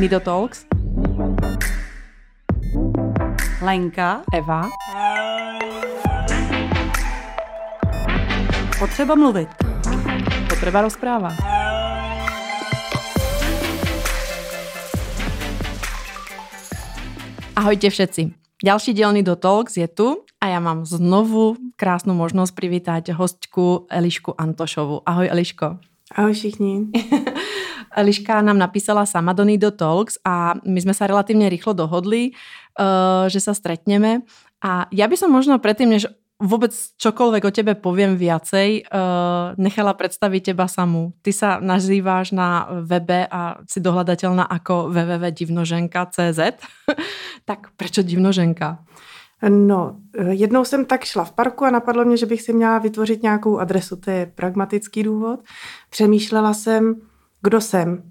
Nido Talks. Lenka. Eva. Potřeba mluvit. Potreba rozpráva. Ahojte všetci. Ďalší dielny do Talks je tu a ja mám znovu krásnu možnosť privítať hostku Elišku Antošovu. Ahoj Eliško. Ahoj všichni. Eliška nám napísala sama do Nido Talks a my sme sa relatívne rýchlo dohodli, uh, že sa stretneme. A ja by som možno predtým, než vôbec čokoľvek o tebe poviem viacej, uh, nechala predstaviť teba samú. Ty sa nazýváš na webe a si dohľadateľná ako www.divnoženka.cz. tak prečo divnoženka? No, jednou jsem tak šla v parku a napadlo mě, že bych si měla vytvořit nějakou adresu. To je pragmatický důvod. Přemýšlela jsem, kdo jsem.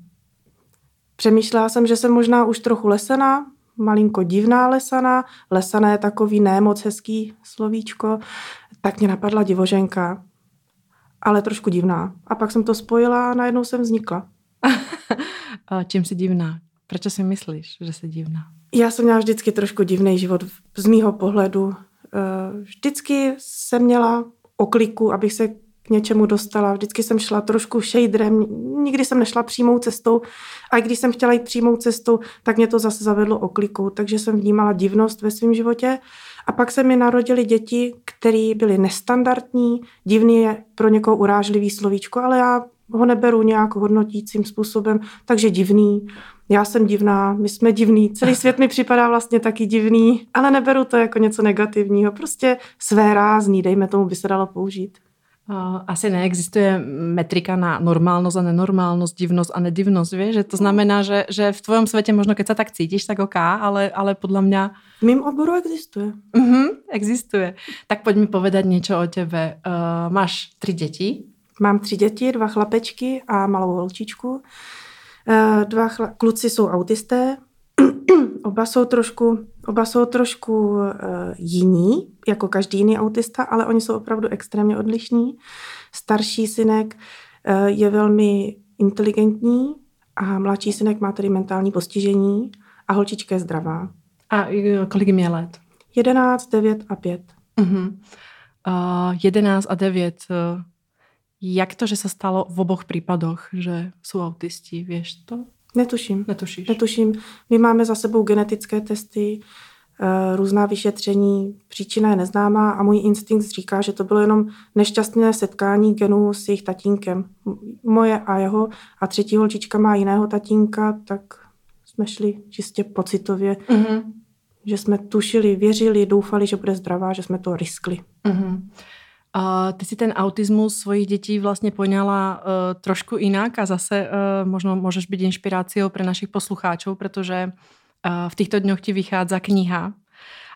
Přemýšlela jsem, že jsem možná už trochu lesená, malinko divná lesaná. Lesané je takový nemoc hezký slovíčko. Tak mě napadla divoženka, ale trošku divná. A pak jsem to spojila a najednou jsem vznikla. Čím jsi divná? Proč si myslíš, že jsi divná? Já jsem měla vždycky trošku divný život z mýho pohledu. Eh, vždycky jsem měla okliku, abych se něčemu dostala. Vždycky jsem šla trošku shaderem, nikdy jsem nešla přímou cestou. A když jsem chtěla jít přímou cestou, tak mě to zase zavedlo oklikou. Takže jsem vnímala divnost ve svém životě. A pak se mi narodili děti, které byly nestandardní. Divný je pro někoho urážlivý slovíčko, ale já ho neberu nějak hodnotícím způsobem, takže divný. Já jsem divná, my jsme divný, celý svět mi připadá vlastně taky divný, ale neberu to jako něco negativního, prostě své rázný, dejme tomu, by se dalo použít. Asi neexistuje metrika na normálnosť a nenormálnosť, divnosť a nedivnosť, vieš? Že to znamená, že, že v tvojom svete možno keď sa tak cítiš, tak ok, ale, ale podľa mňa... V mým oboru existuje. Uh-huh, existuje. Tak poď mi povedať niečo o tebe. Uh, máš tri deti? Mám tři děti, dva chlapečky a malou holčičku. Uh, dva chla- kluci jsou autisté, oba jsou trošku, oba jsou trošku uh, jiní, jako každý jiný autista, ale oni jsou opravdu extrémně odlišní. Starší synek uh, je velmi inteligentní a mladší synek má tedy mentální postižení a holčička je zdravá. A kolik jim je let? 11, 9 a 5. Uh-huh. Uh, 11 a 9. Uh, jak to, že sa stalo v oboch prípadoch, že sú autisti, vieš to? Netuším. Netušíš? Netuším. My máme za sebou genetické testy, eh, různá vyšetření, příčina je neznámá a můj instinkt říká, že to bylo jenom nešťastné setkání genů s jejich tatínkem. Moje a jeho a třetí holčička má jiného tatínka, tak jsme šli čistě pocitově, mm-hmm. že jsme tušili, věřili, doufali, že bude zdravá, že jsme to riskli. Mm-hmm. Uh, ty si ten autizmus svojich detí vlastně poňala uh, trošku inak a zase uh, možno môžeš byť inšpiráciou pre našich poslucháčov, pretože uh, v týchto dňoch ti vychádza kniha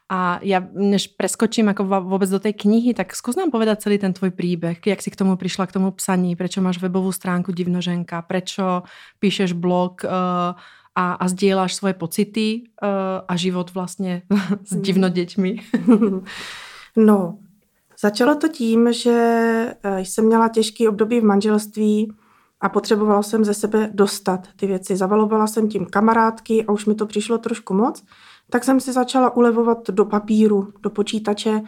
a ja, než preskočím ako vôbec do tej knihy, tak skús nám povedať celý ten tvoj príbeh, jak si k tomu prišla, k tomu psaní, prečo máš webovú stránku Divnoženka, prečo píšeš blog uh, a, a zdieľaš svoje pocity uh, a život vlastně s divnodeťmi. No, Začalo to tím, že eh, jsem měla těžký období v manželství a potřebovala jsem ze sebe dostat ty věci. Zavalovala jsem tím kamarádky a už mi to přišlo trošku moc, tak jsem si začala ulevovat do papíru, do počítače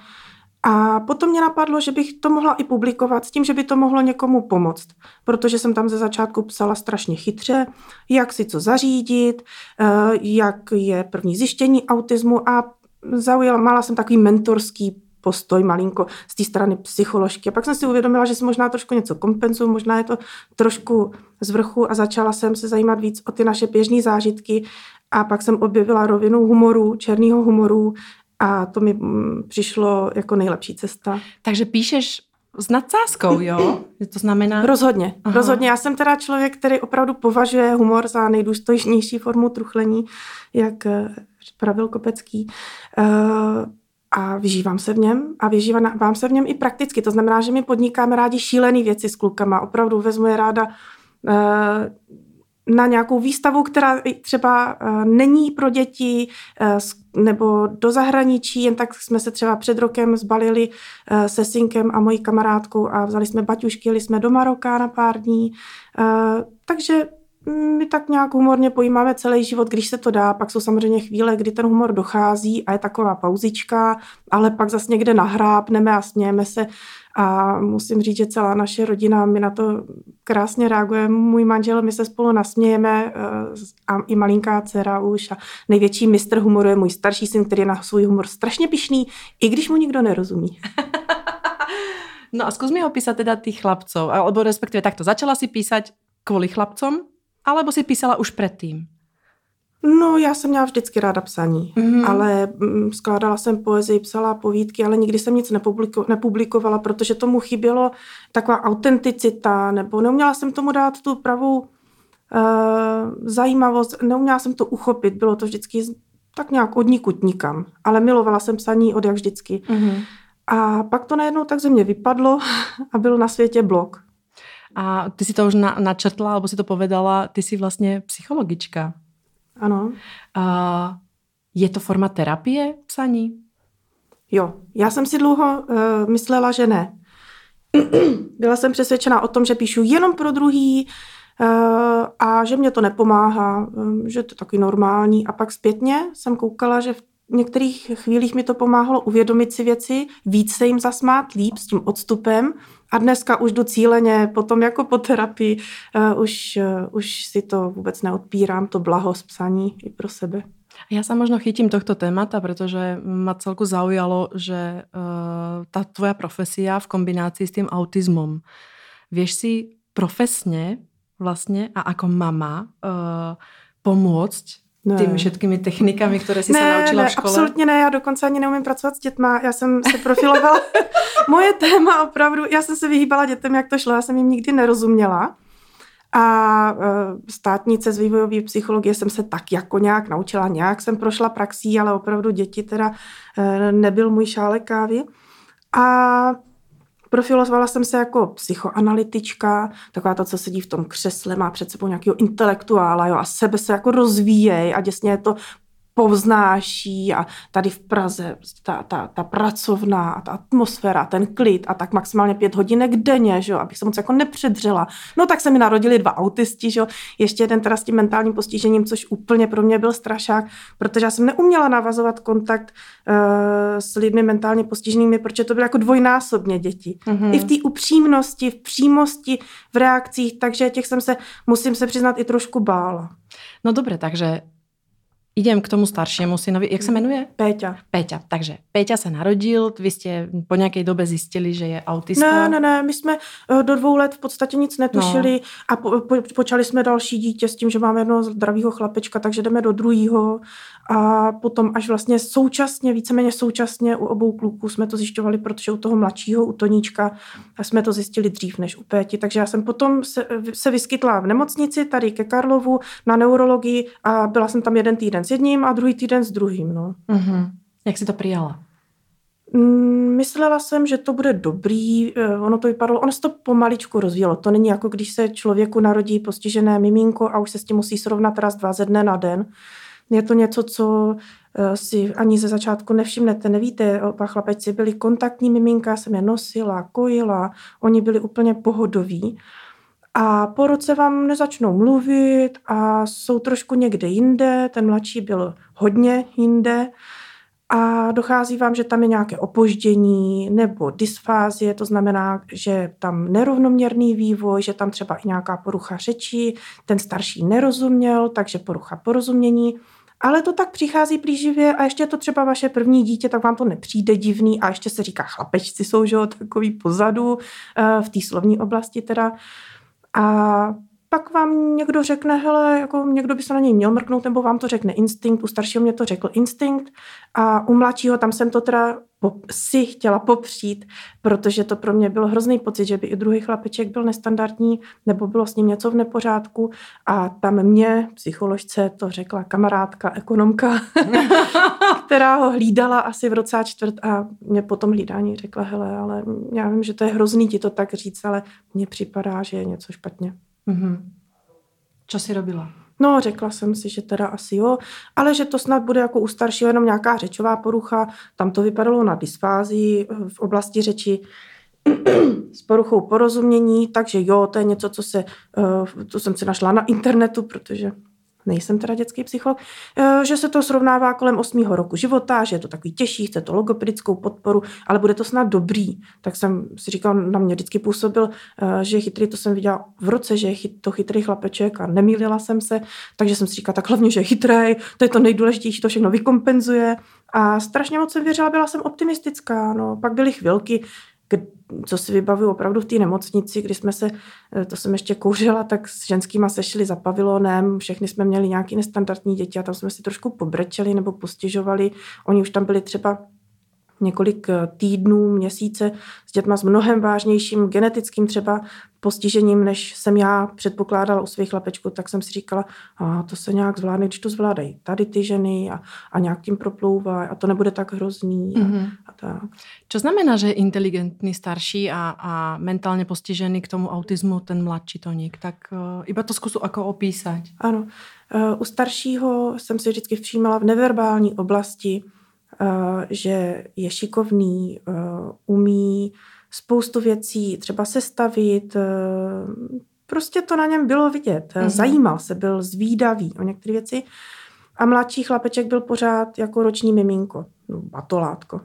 a potom mě napadlo, že bych to mohla i publikovat s tím, že by to mohlo někomu pomoct, protože jsem tam ze začátku psala strašně chytře, jak si co zařídit, eh, jak je první zjištění autismu a zaujala, mala jsem takový mentorský postoj malinko z té strany psycholožky. A pak jsem si uvědomila, že si možná trošku něco kompenzuju, možná je to trošku z vrchu a začala jsem se zajímat víc o ty naše běžné zážitky a pak jsem objevila rovinu humoru, černého humoru a to mi mm, přišlo jako nejlepší cesta. Takže píšeš s nadsázkou, jo? To znamená... Rozhodně, Aha. rozhodně. Já jsem teda člověk, který opravdu považuje humor za nejdůstojnější formu truchlení, jak eh, pravil Kopecký. Uh, a vyžívám se v něm a vyžívám se v něm i prakticky. To znamená, že my podnikáme rádi šílené věci s klukama. Opravdu vezmu je ráda eh, na nějakou výstavu, která třeba eh, není pro děti eh, nebo do zahraničí, jen tak jsme se třeba před rokem zbalili se synkem a mojí kamarádkou a vzali jsme baťušky, jeli jsme do Maroka na pár dní. Takže my tak nějak humorně pojímáme celý život, když se to dá. Pak jsou samozřejmě chvíle, kdy ten humor dochází a je taková pauzička, ale pak zase někde nahrábneme a smějeme se. A musím říct, že celá naše rodina, my na to krásně reaguje. Můj manžel, my se spolu nasmějeme eh, a i malinká dcera už. A největší mistr humoru je můj starší syn, který je na svůj humor strašně pišný, i když mu nikdo nerozumí. no a zkus mi opísat teda tých chlapcov, alebo respektive takto. Začala si písať kvůli chlapcom, alebo si písala už předtím? No, já jsem měla vždycky ráda psaní, mm-hmm. ale mm, skládala jsem poezii, psala povídky, ale nikdy jsem nic nepubliko- nepublikovala, protože tomu chybělo taková autenticita, nebo neuměla jsem tomu dát tu pravou uh, zajímavost, neuměla jsem to uchopit, bylo to vždycky tak nějak od nikud nikam, ale milovala jsem psaní od jak vždycky. Mm-hmm. A pak to najednou tak ze mě vypadlo a byl na světě blog. A ty si to už na, načrtla, alebo si to povedala, ty jsi vlastně psychologička. Ano. A je to forma terapie psaní? Jo, já jsem si dlouho uh, myslela, že ne. Byla jsem přesvědčena o tom, že píšu jenom pro druhý uh, a že mě to nepomáhá, um, že to je takový normální. A pak zpětně jsem koukala, že v některých chvílích mi to pomáhalo uvědomit si věci, víc se jim zasmát, líp s tím odstupem a dneska už jdu cíleně, potom jako po terapii, uh, už, uh, už si to vůbec neodpírám, to blaho z psaní i pro sebe. Já se možno chytím tohto témata, protože ma celku zaujalo, že uh, ta tvoja profesia v kombinaci s tím autismem. Víš si profesně vlastně a jako mama uh, pomôcť ne. tými všetkými technikami, které si ne, se naučila ne, v škole? absolutně ne, já dokonce ani neumím pracovat s dětma, já jsem se profilovala, moje téma opravdu, já jsem se vyhýbala dětem, jak to šlo, já jsem jim nikdy nerozuměla. A e, státnice z vývojové psychologie jsem se tak jako nějak naučila, nějak jsem prošla praxí, ale opravdu děti teda e, nebyl můj šálek kávy. A Profilovala jsem se jako psychoanalytička, taková ta, co sedí v tom křesle, má před sebou nějakého intelektuála jo, a sebe se jako rozvíjej a děsně je to povznáší a tady v Praze ta, ta, ta pracovná, ta atmosféra, ten klid a tak maximálně pět hodinek denně, že jo, abych se moc jako nepředřela. No tak se mi narodili dva autisti, že jo, ještě jeden teda s tím mentálním postižením, což úplně pro mě byl strašák, protože já jsem neuměla navazovat kontakt uh, s lidmi mentálně postiženými, protože to bylo jako dvojnásobně děti. Mm-hmm. I v té upřímnosti, v přímosti, v reakcích, takže těch jsem se, musím se přiznat, i trošku bála. No dobré, takže idem k tomu staršiemu synovi. Jak sa menuje? Péťa. Péťa. Takže Péťa se narodil, vy jste po nějaké době zjistili, že je autista. Ne, ne, ne, my jsme eh, do dvou let v podstatě nic netušili no. a po, po, počali jsme další dítě s tím, že máme jednoho zdravého chlapečka, takže jdeme do druhého a potom až vlastně současně, víceméně současně u obou kluků jsme to zjišťovali, protože u toho mladšího, u Toníčka, jsme to zjistili dřív než u Péti. Takže já jsem potom se, se vyskytla v nemocnici tady ke Karlovu na neurologii a byla jsem tam jeden týden s jedním a druhý týden s druhým. No. Mm-hmm. Jak si to přijala? Mm, myslela jsem, že to bude dobrý, eh, ono to vypadalo, ono se to pomaličku rozvíjelo. To není jako když se člověku narodí postižené miminko a už se s tím musí srovnat raz, dva ze dne na den. Je to něco, co eh, si ani ze začátku nevšimnete, nevíte, oba chlapečci byli kontaktní miminka, jsem je nosila, kojila, oni byli úplně pohodoví. A po roce vám nezačnou mluvit a jsou trošku někde jinde, ten mladší byl hodně jinde a dochází vám, že tam je nějaké opoždění nebo dysfázie, to znamená, že tam nerovnoměrný vývoj, že tam třeba i nějaká porucha řeči, ten starší nerozuměl, takže porucha porozumění. Ale to tak přichází plíživě a ještě je to třeba vaše první dítě, tak vám to nepřijde divný a ještě se říká chlapečci jsou, že jo, takový pozadu eh, v té slovní oblasti teda. A pak vám někdo řekne, hele, jako někdo by se na něj měl mrknout, nebo vám to řekne instinkt, u staršího mě to řekl instinkt a u mladšího tam jsem to teda si chtěla popřít, protože to pro mě byl hrozný pocit, že by i druhý chlapeček byl nestandardní, nebo bylo s ním něco v nepořádku a tam mě, psycholožce, to řekla kamarádka, ekonomka, která ho hlídala asi v roce čtvrt a mě potom hlídání řekla, hele, ale já vím, že to je hrozný ti to tak říct, ale mně připadá, že je něco špatně. Mm-hmm. Co jsi robila? No, řekla jsem si, že teda asi jo, ale že to snad bude jako u staršího jenom nějaká řečová porucha. Tam to vypadalo na dysfázii v oblasti řeči. s poruchou porozumění, takže jo, to je něco, co, se, eh, to jsem si našla na internetu, protože nejsem teda dětský psycholog, eh, že se to srovnává kolem 8. roku života, že je to takový těžší, chce to logopedickou podporu, ale bude to snad dobrý. Tak jsem si říkal, na mě vždycky působil, eh, že je chytrý, to jsem viděla v roce, že je to chytrý chlapeček a nemýlila jsem se, takže jsem si říkala, tak hlavně, že je chytrý, to je to nejdůležitější, to všechno vykompenzuje. A strašně moc jsem věřila, byla jsem optimistická. No. Pak byly chvilky, co si vybavuju opravdu v té nemocnici, kdy jsme se, eh, to jsem ještě kouřila, tak s ženskýma sešli za pavilonem, všechny jsme měli nějaký nestandardní děti a tam jsme si trošku pobrečeli nebo postěžovali. Oni už tam byli třeba několik eh, týdnů, měsíce s dětma s mnohem vážnějším genetickým třeba postižením, než jsem já předpokládala u svých chlapečků, tak jsem si říkala, a to se nějak zvládne, když to zvládají tady ty ženy a, a nějak tím proplouvá a to nebude tak hrozný. A, mm-hmm. a tak. Čo znamená, že je inteligentný starší a, a mentálně postižený k tomu autismu ten mladší toník? Tak uh, iba to zkusu jako opísať. Ano. Uh, u staršího jsem si vždycky všímala v neverbální oblasti, že je šikovný, eh, umí spoustu věcí třeba sestavit, eh, prostě to na něm bylo vidět. Mm-hmm. Zajímal se, byl zvídavý o některé věci. A mladší chlapeček byl pořád jako roční miminko, no, batolátko.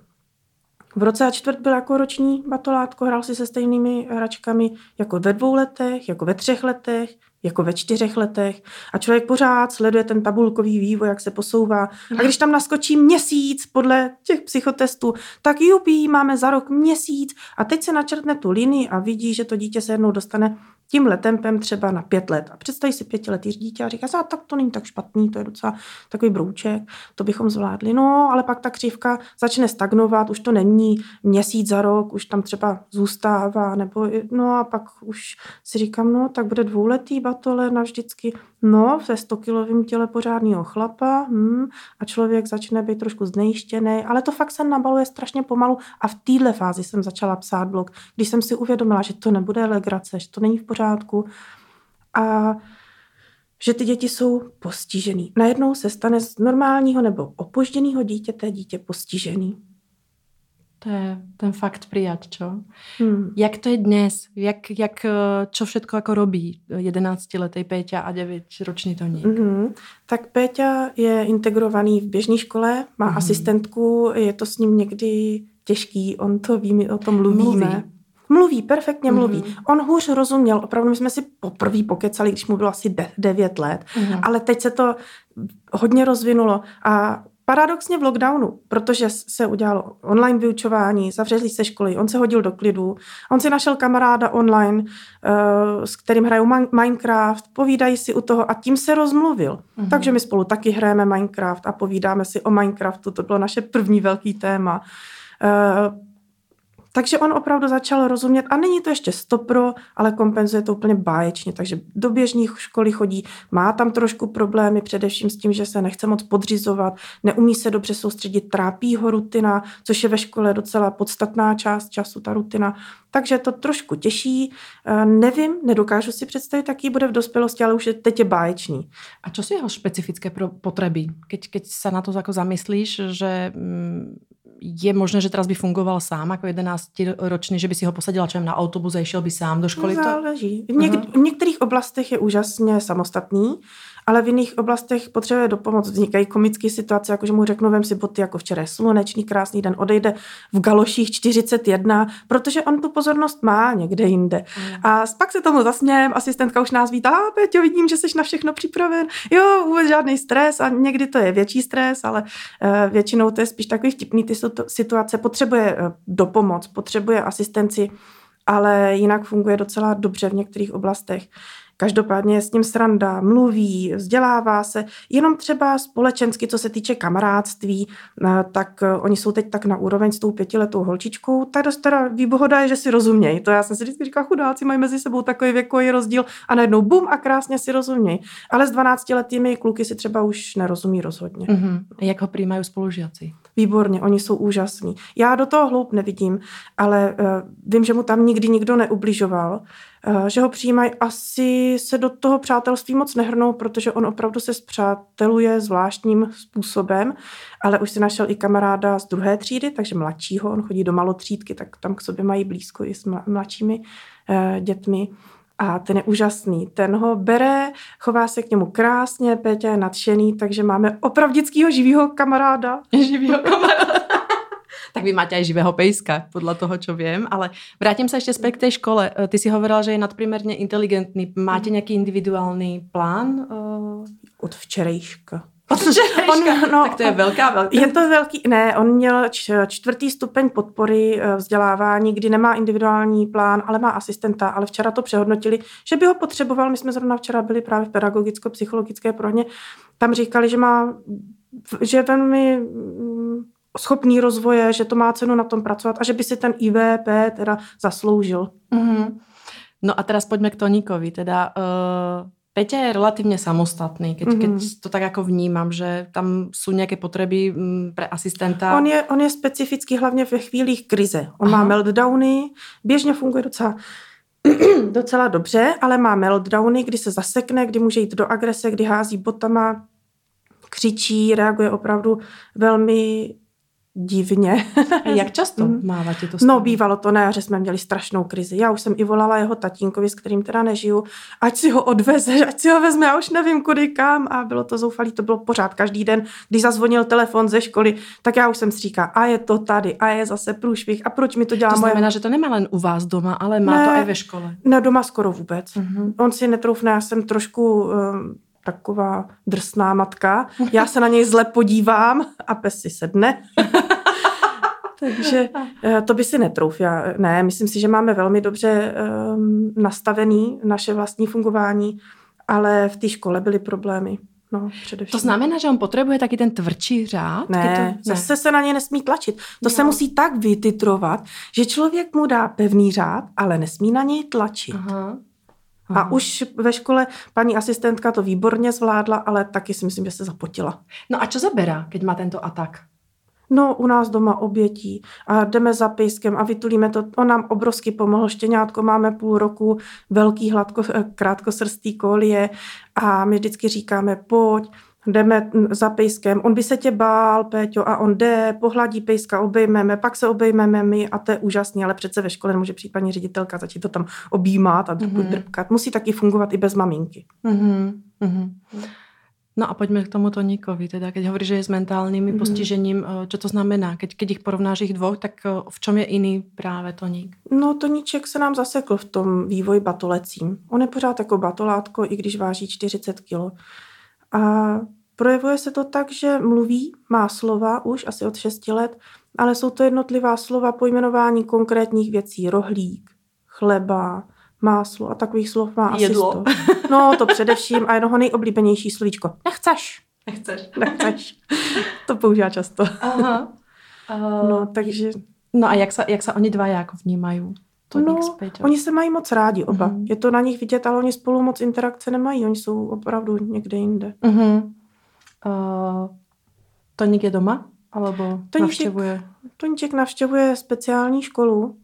V roce a čtvrt byl jako roční batolátko, hrál si se stejnými hračkami jako ve dvou letech, jako ve třech letech, jako ve čtyřech letech a člověk pořád sleduje ten tabulkový vývoj, jak se posouvá. A když tam naskočí měsíc podle těch psychotestů, tak jupí, máme za rok měsíc a teď se načrtne tu linii a vidí, že to dítě se jednou dostane tímhle tempem třeba na pět let. A představí si pětiletý dítě a říká se, tak to není tak špatný, to je docela takový brouček, to bychom zvládli. No, ale pak ta křivka začne stagnovat, už to není měsíc za rok, už tam třeba zůstává, nebo no a pak už si říkám, no, tak bude dvouletý batole navždycky, no, ve 100 kilovém těle pořádného chlapa hm, a člověk začne být trošku znejištěný, ale to fakt se nabaluje strašně pomalu a v téhle fázi jsem začala psát blog, když jsem si uvědomila, že to nebude legrace, že to není v pořádku a že ty děti jsou postižený. Najednou se stane z normálního nebo opožděného dítěte dítě postižený. To je ten fakt přijat, čo? Hmm. Jak to je dnes? Jak, jak, eh, čo všetko jako robí 11-letý Péťa a 9-ročný Toník? Mm-hmm. Tak Péťa je integrovaný v běžné škole, má mm-hmm. asistentku, je to s ním někdy těžký, on to ví, my o tom mluvíme. Mluví. Mluví, perfektně mluví. Mm-hmm. On hůř rozuměl, opravdu my jsme si poprvé pokecali, když mu bylo asi 9 let, mm-hmm. ale teď se to hodně rozvinulo a paradoxně v lockdownu, protože se udělalo online vyučování, zavřeli se školy, on se hodil do klidu, on si našel kamaráda online, uh, s kterým hrajou Minecraft, povídají si u toho a tím se rozmluvil. Mm-hmm. Takže my spolu taky hrajeme Minecraft a povídáme si o Minecraftu, to bylo naše první velký téma. Takže on opravdu začal rozumět a není to ještě stopro, ale kompenzuje to úplně báječně. Takže do běžných školy chodí, má tam trošku problémy, především s tím, že se nechce moc podřizovat, neumí se dobře soustředit, trápí ho rutina, což je ve škole docela podstatná část času, ta rutina. Takže to trošku těší. Eh, nevím, nedokážu si představit, jaký bude v dospělosti, ale už je, teď je báječný. A co jsou jeho specifické potřeby? Keď se na to jako zamyslíš, že mm, je možné, že teraz by fungoval sám jako 11-ročný, že by si ho posadila čem na autobus a šel by sám do školy? No, záleží. V, něk- v některých oblastech je úžasně samostatný, ale v jiných oblastech potřebuje dopomoc. Vznikají komické situace, jako že mu řeknu, vem si boty, jako včera je slunečný, krásný den, odejde v galoších 41, protože on tu pozornost má někde jinde. Mm. A pak se tomu zasmějem, asistentka už nás vítá, a Peťo, vidím, že jsi na všechno připraven. Jo, vůbec žádný stres a někdy to je větší stres, ale uh, většinou to je spíš takový vtipný ty situace. Potřebuje uh, dopomoc, potřebuje asistenci, ale jinak funguje docela dobře v některých oblastech. Každopádně je s ním sranda, mluví, vzdělává se, jenom třeba společensky, co se týče kamarádství, eh, tak eh, oni jsou teď tak na úroveň s tou pětiletou holčičkou, tak dost teda výbohoda je, že si rozumějí. To já jsem si vždycky říkala, chudáci mají mezi sebou takový věkový rozdíl a najednou bum a krásně si rozumějí. Ale s 12 letými kluky si třeba už nerozumí rozhodně. Mm-hmm. Jak ho přijímají spolužáci? Výborně, oni jsou úžasní. Já do toho hloub nevidím, ale uh, vím, že mu tam nikdy nikdo neubližoval, uh, že ho přijímají, asi se do toho přátelství moc nehrnou, protože on opravdu se zpřáteluje zvláštním způsobem, ale už si našel i kamaráda z druhé třídy, takže mladšího, on chodí do malotřídky, tak tam k sobě mají blízko i s mladšími uh, dětmi. A ten je úžasný. Ten ho bere, chová se k němu krásně, Péťa je nadšený, takže máme opravdického živého kamaráda. Živého kamaráda. tak vy máte aj živého pejska, podľa toho, čo viem. Ale vrátim sa ešte späť k tej škole. Ty si hovorila, že je nadprimerne inteligentný. Máte nejaký individuálny plán? Od včerejška. On, no, tak to je velká, velká. Je to velký, ne, on měl čtvrtý stupeň podpory eh, vzdělávání, kdy nemá individuální plán, ale má asistenta, ale včera to přehodnotili, že by ho potřeboval, my jsme zrovna včera byli právě v pedagogicko-psychologické prohně, tam říkali, že má, že je velmi mm, schopný rozvoje, že to má cenu na tom pracovat a že by si ten IVP teda zasloužil. Mm-hmm. No a teraz pojďme k Toníkovi, teda uh Peťa je relatívne samostatný, keď, mm-hmm. keď to tak ako vnímam, že tam sú nejaké potreby mm, pre asistenta. On je, on je specifický hlavně ve chvílích krize. On Aha. má meltdowny, běžně funguje docela docela dobře, ale má meltdowny, kdy se zasekne, kdy může jít do agrese, kdy hází botama, křičí, reaguje opravdu velmi divně. Jak často mhm. máváte to No, bývalo to na jaře, jsme měli strašnou krizi. Já už jsem i volala jeho tatínkovi, s kterým teda nežiju, ať si ho odveze, ať si ho vezme, já už nevím kudy kam. A bylo to zoufalý, to bylo pořád každý den, když zazvonil telefon ze školy, tak já už jsem si říká, a je to tady, a je zase průšvih, a proč mi to dělá to moje... znamená, že to nemá jen u vás doma, ale má ne, to i ve škole. Ne, doma skoro vůbec. Uh-huh. On si netroufne, já jsem trošku... Um, taková drsná matka. Já se na něj zle podívám a pes si sedne. Takže eh, to by si netrouf. Já, ne, myslím si, že máme velmi dobře um, nastavený naše vlastní fungování, ale v té škole byly problémy. No, především. To znamená, že on potřebuje taky ten tvrdší řád? Ne, to, zase ne. se na ně nesmí tlačit. To jo. se musí tak vytitrovat, že člověk mu dá pevný řád, ale nesmí na něj tlačit. Aha. A už ve škole paní asistentka to výborně zvládla, ale taky si myslím, že se zapotila. No a co zabera, keď má tento atak? No, u nás doma obětí a jdeme za pejskem a vytulíme to. On nám obrovsky pomohl. Štěňátko máme půl roku, velký hladko, eh, krátkosrstý kolie a my vždycky říkáme, pojď, jdeme za pejskem, on by se tě bál, Péťo, a on jde, pohladí pejska, obejmeme, pak se obejmeme my a to je úžasné, ale přece ve škole nemůže přijít paní ředitelka začít to tam objímat a mm-hmm. drpkat. Musí taky fungovat i bez maminky. Mm-hmm. Mm-hmm. No a poďme k tomu Toníkovi, teda keď hovoríš, že je s mentálnym mm. postižením, eh, čo to znamená? Keď, keď ich porovnáš ich dvoch, tak eh, v čom je iný právě Toník? No Toníček se nám zasekl v tom vývoji batolecím. On je pořád jako batolátko, i když váží 40 kg. A projevuje se to tak, že mluví, má slova už asi od 6 let, ale jsou to jednotlivá slova pojmenování konkrétních věcí. Rohlík, chleba, máslo a takových slov má Jedlo. asi sto. No, to především a jednoho nejoblíbenější slovíčko. Nechceš. Nechceš. Nechceš. to používá často. Aha. Uh, no, takže... No a jak se, jak se oni dva jako vnímají? No, oni se mají moc rádi oba. Uh-huh. Je to na nich vidět, ale oni spolu moc interakce nemají. Oni jsou opravdu někde jinde. Uh-huh. Uh, Toník je doma? Alebo Toníček, navštěvuje? Toníček navštěvuje speciální školu,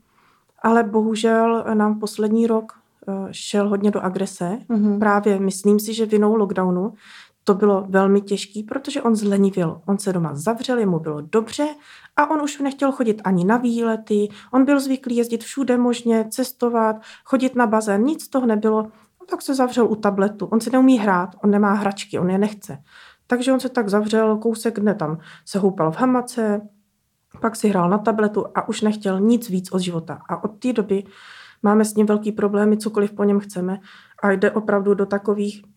ale bohužel nám poslední rok eh, šel hodně do agrese. Mm-hmm. Právě myslím si, že vinou lockdownu to bylo velmi těžký, protože on zlenivil. On se doma zavřel, mu bylo dobře a on už nechtěl chodit ani na výlety. On byl zvyklý jezdit všude možně, cestovat, chodit na bazén, nic z toho nebylo. No, tak se zavřel u tabletu. On si neumí hrát, on nemá hračky, on je nechce. Takže on se tak zavřel, kousek dne tam se houpal v hamace, pak si hrál na tabletu a už nechtěl nic víc od života. A od té doby máme s ním velký problémy, cokoliv po něm chceme. A jde opravdu do takových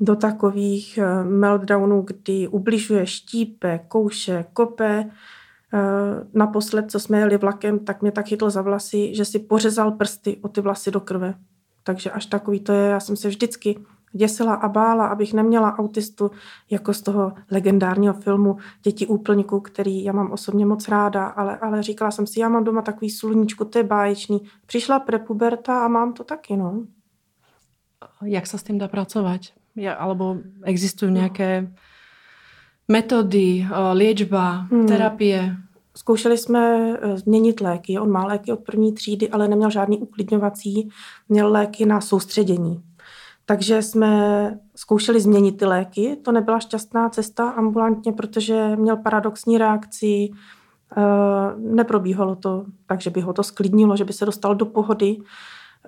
do takových eh, meltdownů, kdy ubližuje štípe, kouše, kope. Eh, naposled, co jsme jeli vlakem, tak mě tak chytl za vlasy, že si pořezal prsty o ty vlasy do krve. Takže až takový to je, já jsem se vždycky děsila a bála, abych neměla autistu jako z toho legendárního filmu Děti úplníků, který já mám osobně moc ráda, ale, ale říkala jsem si, já mám doma takový sluníčko, to je báječný. Přišla prepuberta a mám to taky, no. Jak se s tím dá pracovat? Ja, alebo existují nějaké Metody, eh, léčba, hmm. terapie. Zkoušeli jsme eh, změnit léky. On má léky od první třídy, ale neměl žádný uklidňovací, měl léky na soustředění. Takže jsme zkoušeli změnit ty léky. To nebyla šťastná cesta ambulantně, protože měl paradoxní reakci. Eh, neprobíhalo to tak, že by ho to sklidnilo, že by se dostal do pohody.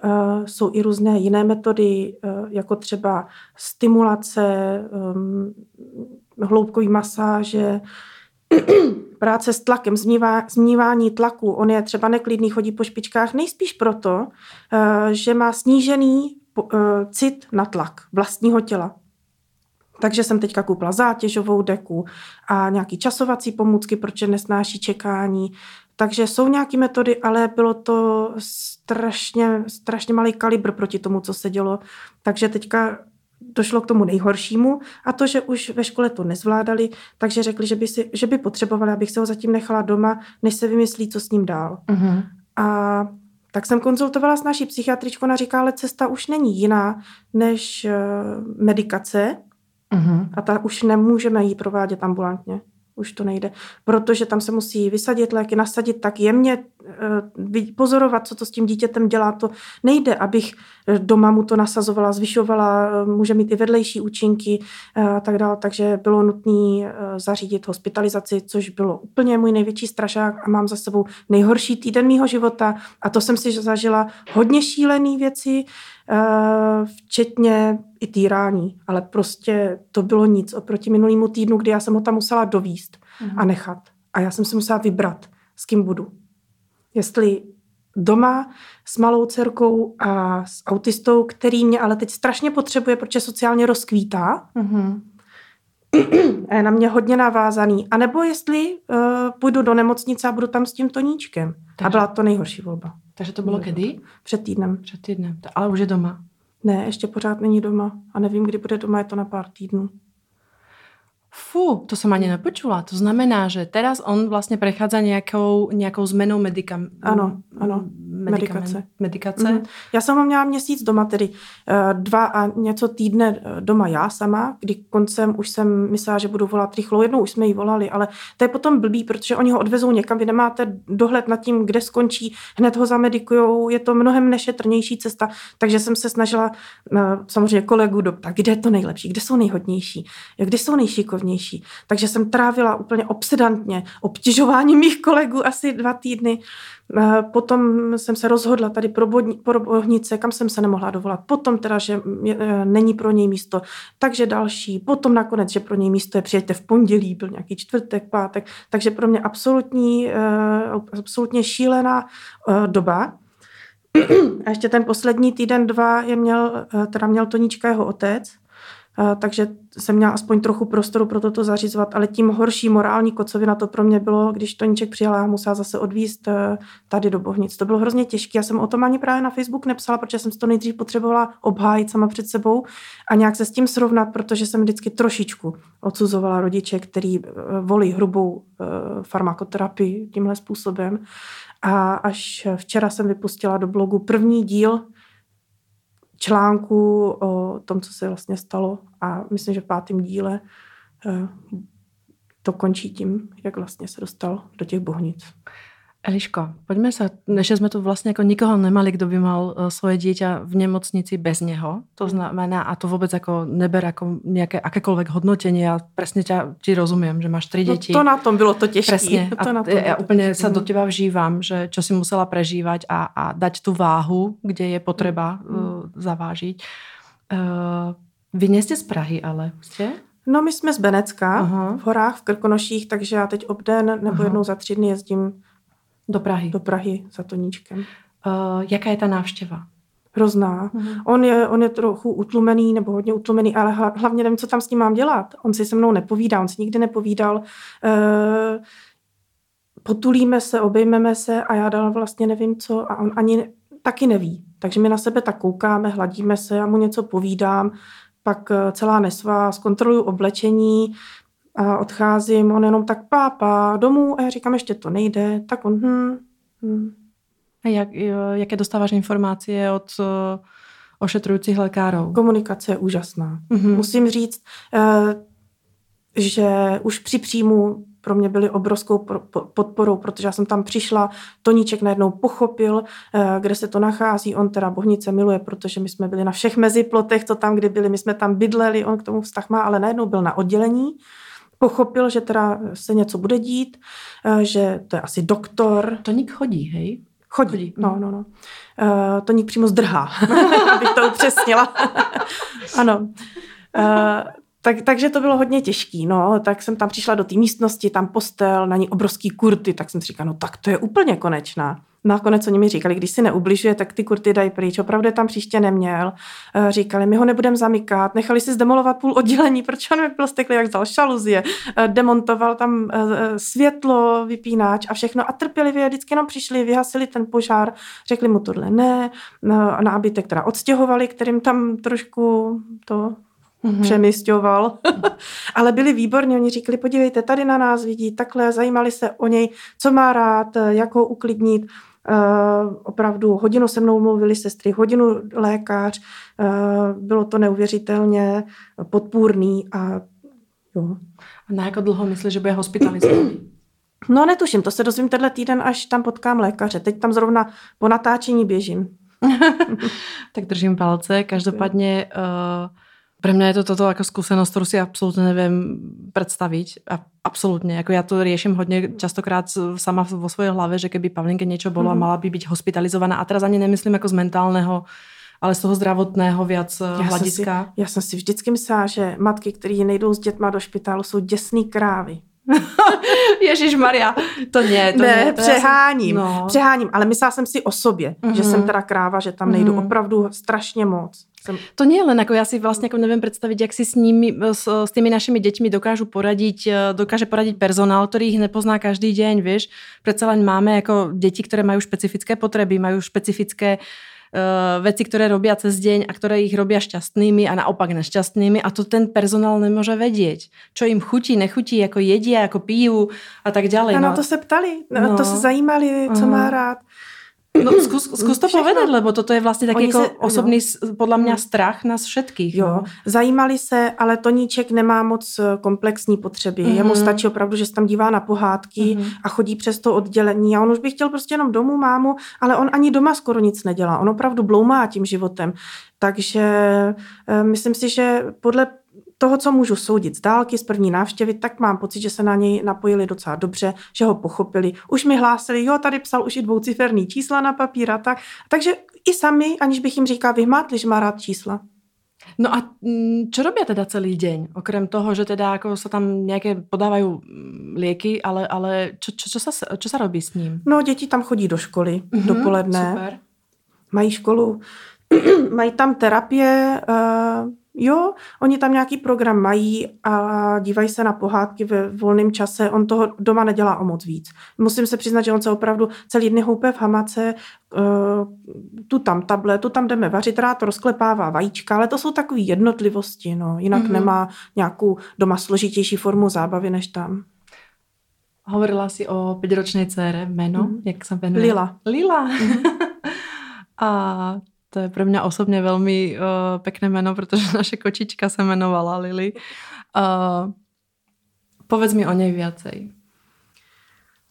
Eh, jsou i různé jiné metody, jako třeba stimulace, ehm, hloubkový masáže, práce s tlakem, zmívá, zmívání tlaku, on je třeba neklidný, chodí po špičkách, nejspíš proto, eh, že má snížený eh, cit na tlak vlastního těla. Takže jsem teďka koupila zátěžovou deku a nějaký časovací pomůcky, protože nesnáší čekání. Takže jsou nějaké metody, ale bylo to strašně, strašně malý kalibr proti tomu, co se dělo. Takže teďka došlo k tomu nejhoršímu a to, že už ve škole to nezvládali, takže řekli, že by, si, že by potřebovali, abych se ho zatím nechala doma, než se vymyslí, co s ním dál. Uh-huh. A tak jsem konzultovala s naší psychiatričkou, ona říká, ale cesta už není jiná než uh, medikace uh-huh. a ta už nemůžeme ji provádět ambulantně už to nejde, protože tam se musí vysadit léky, nasadit tak jemně, eh, pozorovat, co to s tím dítětem dělá, to nejde, abych eh, doma mu to nasazovala, zvyšovala, eh, může mít i vedlejší účinky a tak dále, takže bylo nutné zařídit hospitalizaci, což bylo úplně můj největší strašák a mám za sebou nejhorší týden mýho života. A to jsem si zažila hodně šílený věci, včetně i týrání, ale prostě to bylo nic oproti minulému týdnu, kdy já jsem ho tam musela dovíst mm. a nechat. A já jsem si musela vybrat, s kým budu. Jestli doma s malou dcerkou a s autistou, který mě ale teď strašně potřebuje, protože sociálně rozkvítá. Mm-hmm. A je na mě hodně navázaný. A nebo jestli uh, půjdu do nemocnice a budu tam s tím toníčkem. Takže, a byla to nejhorší volba. Takže to bylo kdy? Před týdnem. Před týdnem. Ale už je doma. Ne, ještě pořád není doma. A nevím, kdy bude doma, je to na pár týdnů. Fú, to som ani nepočula. To znamená, že teraz on vlastne prechádza nejakou, nejakou zmenou medikam... Ano, ano, medikace. medikace. Mm. Já jsem ho měla měsíc doma, tedy uh, dva a něco týdne eh, doma já sama, kdy koncem už jsem myslela, že budu volat rychlou. Jednou už jsme ji volali, ale to je potom blbý, protože oni ho odvezou někam, vy nemáte dohled nad tím, kde skončí, hned ho zamedikujou, je to mnohem nešetrnější cesta, takže jsem se snažila uh, samozřejmě kolegu do, tak kde je to nejlepší, kde jsou nejhodnější, kde jsou nejšikovnější nejšikovnější. Takže jsem trávila úplně obsedantně obtěžování mých kolegů asi dva týdny. Eh, potom jsem se rozhodla tady pro, bodni, pro Bohnice, kam jsem se nemohla dovolat. Potom teda, že eh, není pro něj místo, takže další. Potom nakonec, že pro něj místo je přijďte v pondělí, byl nějaký čtvrtek, pátek. Takže pro mě absolutní, eh, absolutně šílená doba. A ještě ten poslední týden, dva je měl, teda měl Toníčka jeho otec, takže jsem měla aspoň trochu prostoru pro toto zařizovat, ale tím horší morální kocovina to pro mě bylo, když Toníček přijela a musela zase odvíst eh, tady do Bohnic. To bylo hrozně těžké. Já jsem o tom ani právě na Facebook nepsala, protože jsem to nejdřív potřebovala obhájit sama před sebou a nějak se s tím srovnat, protože jsem vždycky trošičku odsuzovala rodiče, který eh, volí hrubou eh, farmakoterapii tímhle způsobem. A až včera jsem vypustila do blogu první díl článku o tom, co se vlastně stalo a myslím, že v pátém díle eh, to končí tím, jak vlastně se dostal do těch bohnic. Eliško, poďme sa, ešte sme tu vlastne ako nikoho nemali, kto by mal uh, svoje dieťa v nemocnici bez neho. To znamená, a to vôbec ako neber ako nejaké akékoľvek hodnotenie. Ja presne ťa, ti rozumiem, že máš tri no deti. No to na tom bylo to těžké. Presne. A to na tom ja úplne sa do teba vžívam, že čo si musela prežívať a, a dať tú váhu, kde je potreba mm. uh, zavážiť. Uh, vy nie ste z Prahy, ale ste? No my jsme z Benecka, Aha. v horách, v Krkonoších, takže já teď obden nebo Aha. jednou za tři dny jezdím do Prahy. Do Prahy za Toníčkem. Uh, jaká je ta návštěva? Hrozná. Uh-huh. On, je, on je trochu utlumený, nebo hodně utlumený, ale hlavně nevím, co tam s ním mám dělat. On si se mnou nepovídá, on si nikdy nepovídal. Uh, potulíme se, obejmeme se a já dál vlastně nevím co a on ani taky neví. Takže my na sebe tak koukáme, hladíme se, já mu něco povídám, pak eh, celá nesvá, zkontroluju oblečení, a odcházím, on jenom tak pápa domů a já říkám, ještě to nejde, tak on hm, hm. A jak, jaké dostáváš informace od uh, ošetrujících lékárů? Komunikace je úžasná. Mm-hmm. Musím říct, uh, že už při příjmu pro mě byly obrovskou podporou, protože já jsem tam přišla, Toníček najednou pochopil, eh, kde se to nachází, on teda Bohnice miluje, protože my jsme byli na všech meziplotech, to tam, kde byli, my jsme tam bydleli, on k tomu vztah má, ale najednou byl na oddělení, pochopil, že teda se něco bude dít, eh, že to je asi doktor. Toník chodí, hej? Chodí, chodí. no, no, no. Uh, Toník přímo zdrhá, abych to upřesnila. ano. Uh, tak, takže to bylo hodně těžký, no, tak jsem tam přišla do té místnosti, tam postel, na ní obrovský kurty, tak jsem si říkala, no tak to je úplně konečná. Nakonec oni mi říkali, když si neubližuje, tak ty kurty dají pryč. Opravdu je tam příště neměl. Eh, říkali, my ho nebudeme zamykat. Nechali si zdemolovat půl oddělení, protože on byl steklý, jak vzal šaluzie. Eh, demontoval tam eh, světlo, vypínač a všechno. A trpělivě vždycky jenom přišli, vyhasili ten požár, řekli mu tohle ne. Nábytek teda odstěhovali, kterým tam trošku to mm-hmm. přemysťoval. Ale byli výborní, oni říkali, podívejte, tady na nás vidí, takhle, zajímali se o něj, co má rád, jak ho uklidnit. Uh, opravdu hodinu se mnou mluvili sestry, hodinu lékař, uh, bylo to neuvěřitelně podpůrný a jo. A na jak dlouho myslíš, že bude hospitalizovaný? No netuším, to se dozvím tenhle týden, až tam potkám lékaře. Teď tam zrovna po natáčení běžím. tak držím palce. Každopádně uh, pre mňa je to toto ako skúsenosť, ktorú si absolútne neviem predstaviť. A absolútne. Ako ja to riešim hodne častokrát sama vo svojej hlave, že keby Pavlinke niečo bolo mm-hmm. a mhm. mala by byť hospitalizovaná. A teraz ani nemyslím ako z mentálneho ale z toho zdravotného viac eh, já hlediska. Jsem si, já jsem si vždycky myslela, že matky, které nejdou s dětma do špitálu, jsou děsný krávy. Ježíš Maria, to ne, to ne, ne to přeháním, no. přeháním, ale myslela jsem si o sobě, mm-hmm. že jsem teda kráva, že tam nejdu mm-hmm. opravdu strašně moc. Jsem... To nie len, ako ja si vlastne ako neviem predstaviť, jak si s nimi, s, s tými našimi deťmi dokážu poradiť, e, dokáže poradiť personál, ktorý ich nepozná každý deň, vieš. Predsa len máme ako deti, ktoré majú špecifické potreby, majú špecifické uh, veci, ktoré robia cez deň a ktoré ich robia šťastnými a naopak nešťastnými a to ten personál nemôže vedieť. Čo im chutí, nechutí, ako jedia, ako pijú a tak ďalej. A no. na to se ptali, no. to se zajímali, co uh-huh. má rád. No skús, skús to Všechno. povedať, lebo toto je vlastně taky jako se, osobný, no. podle mě, strach nás všetkých. Jo, no. zajímali se, ale Toníček nemá moc eh, komplexní potřeby. Mm-hmm. Jemu stačí opravdu, že se tam dívá na pohádky mm-hmm. a chodí přes to oddělení a on už by chtěl prostě jenom domů mámu, ale on ani doma skoro nic nedělá. On opravdu bloumá tím životem. Takže uh, myslím si, že podle toho, co můžu soudit z dálky, z první návštěvy, tak mám pocit, že se na něj napojili docela dobře, že ho pochopili. Už mi hlásili, jo, tady psal už i dvouciferný čísla na papír a tak. Takže i sami, aniž bych jim říkal, vyhmátli, že má rád čísla. No a čo mm, robia teda celý deň? Okrem toho, že teda ako sa tam nejaké podávajú mm, lieky, ale, ale čo, čo, čo, sa, čo sa robí s ním? No, děti tam chodí do školy mm-hmm, dopoledne. Super. Mají školu, mají tam terapie, uh, Jo, oni tam nějaký program mají a dívají se na pohádky ve volném čase. On toho doma nedělá o moc víc. Musím se přiznat, že on se opravdu celý dny houpe v hamace, uh, tu tam table, tu tam jdeme vařit, rád rozklepává vajíčka, ale to jsou takové jednotlivosti, no. Jinak mm-hmm. nemá nějakou doma složitější formu zábavy než tam. Hovorila si o pětiročné dcere, jméno, mm. jak se jmenuje? Lila. Lila. Mm. a to je pro mě osobně velmi uh, pekné jméno, protože naše kočička se jmenovala Lily. Uh, povedz mi o něj viacej.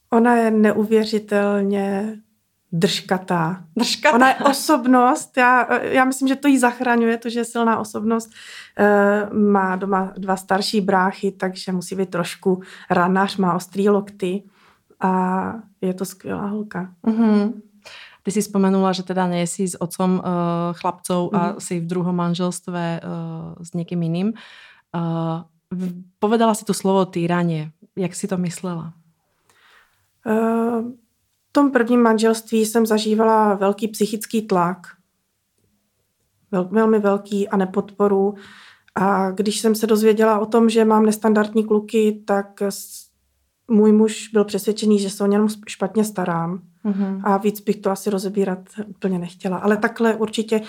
Ona je neuvěřitelně držkatá. držkatá. Ona je osobnost, já, já myslím, že to jí zachraňuje, to, že je silná osobnost. E, má doma dva starší bráchy, takže musí být trošku ranař, má ostrý lokty a je to skvělá holka. Mm-hmm. Ty si spomenula, že teda nie si s otcom uh, chlapcov mm-hmm. a mhm. si v druhom manželstve uh, s niekým iným. Uh, povedala si to slovo týranie. Jak si to myslela? Uh, v tom prvním manželství jsem zažívala velký psychický tlak. Vel, velmi velký a nepodporu. A když jsem se dozvěděla o tom, že mám nestandardní kluky, tak můj muž byl přesvědčený, že se o něm špatně starám. Mm-hmm. A víc bych to asi rozebírat úplně nechtěla. Ale takhle určitě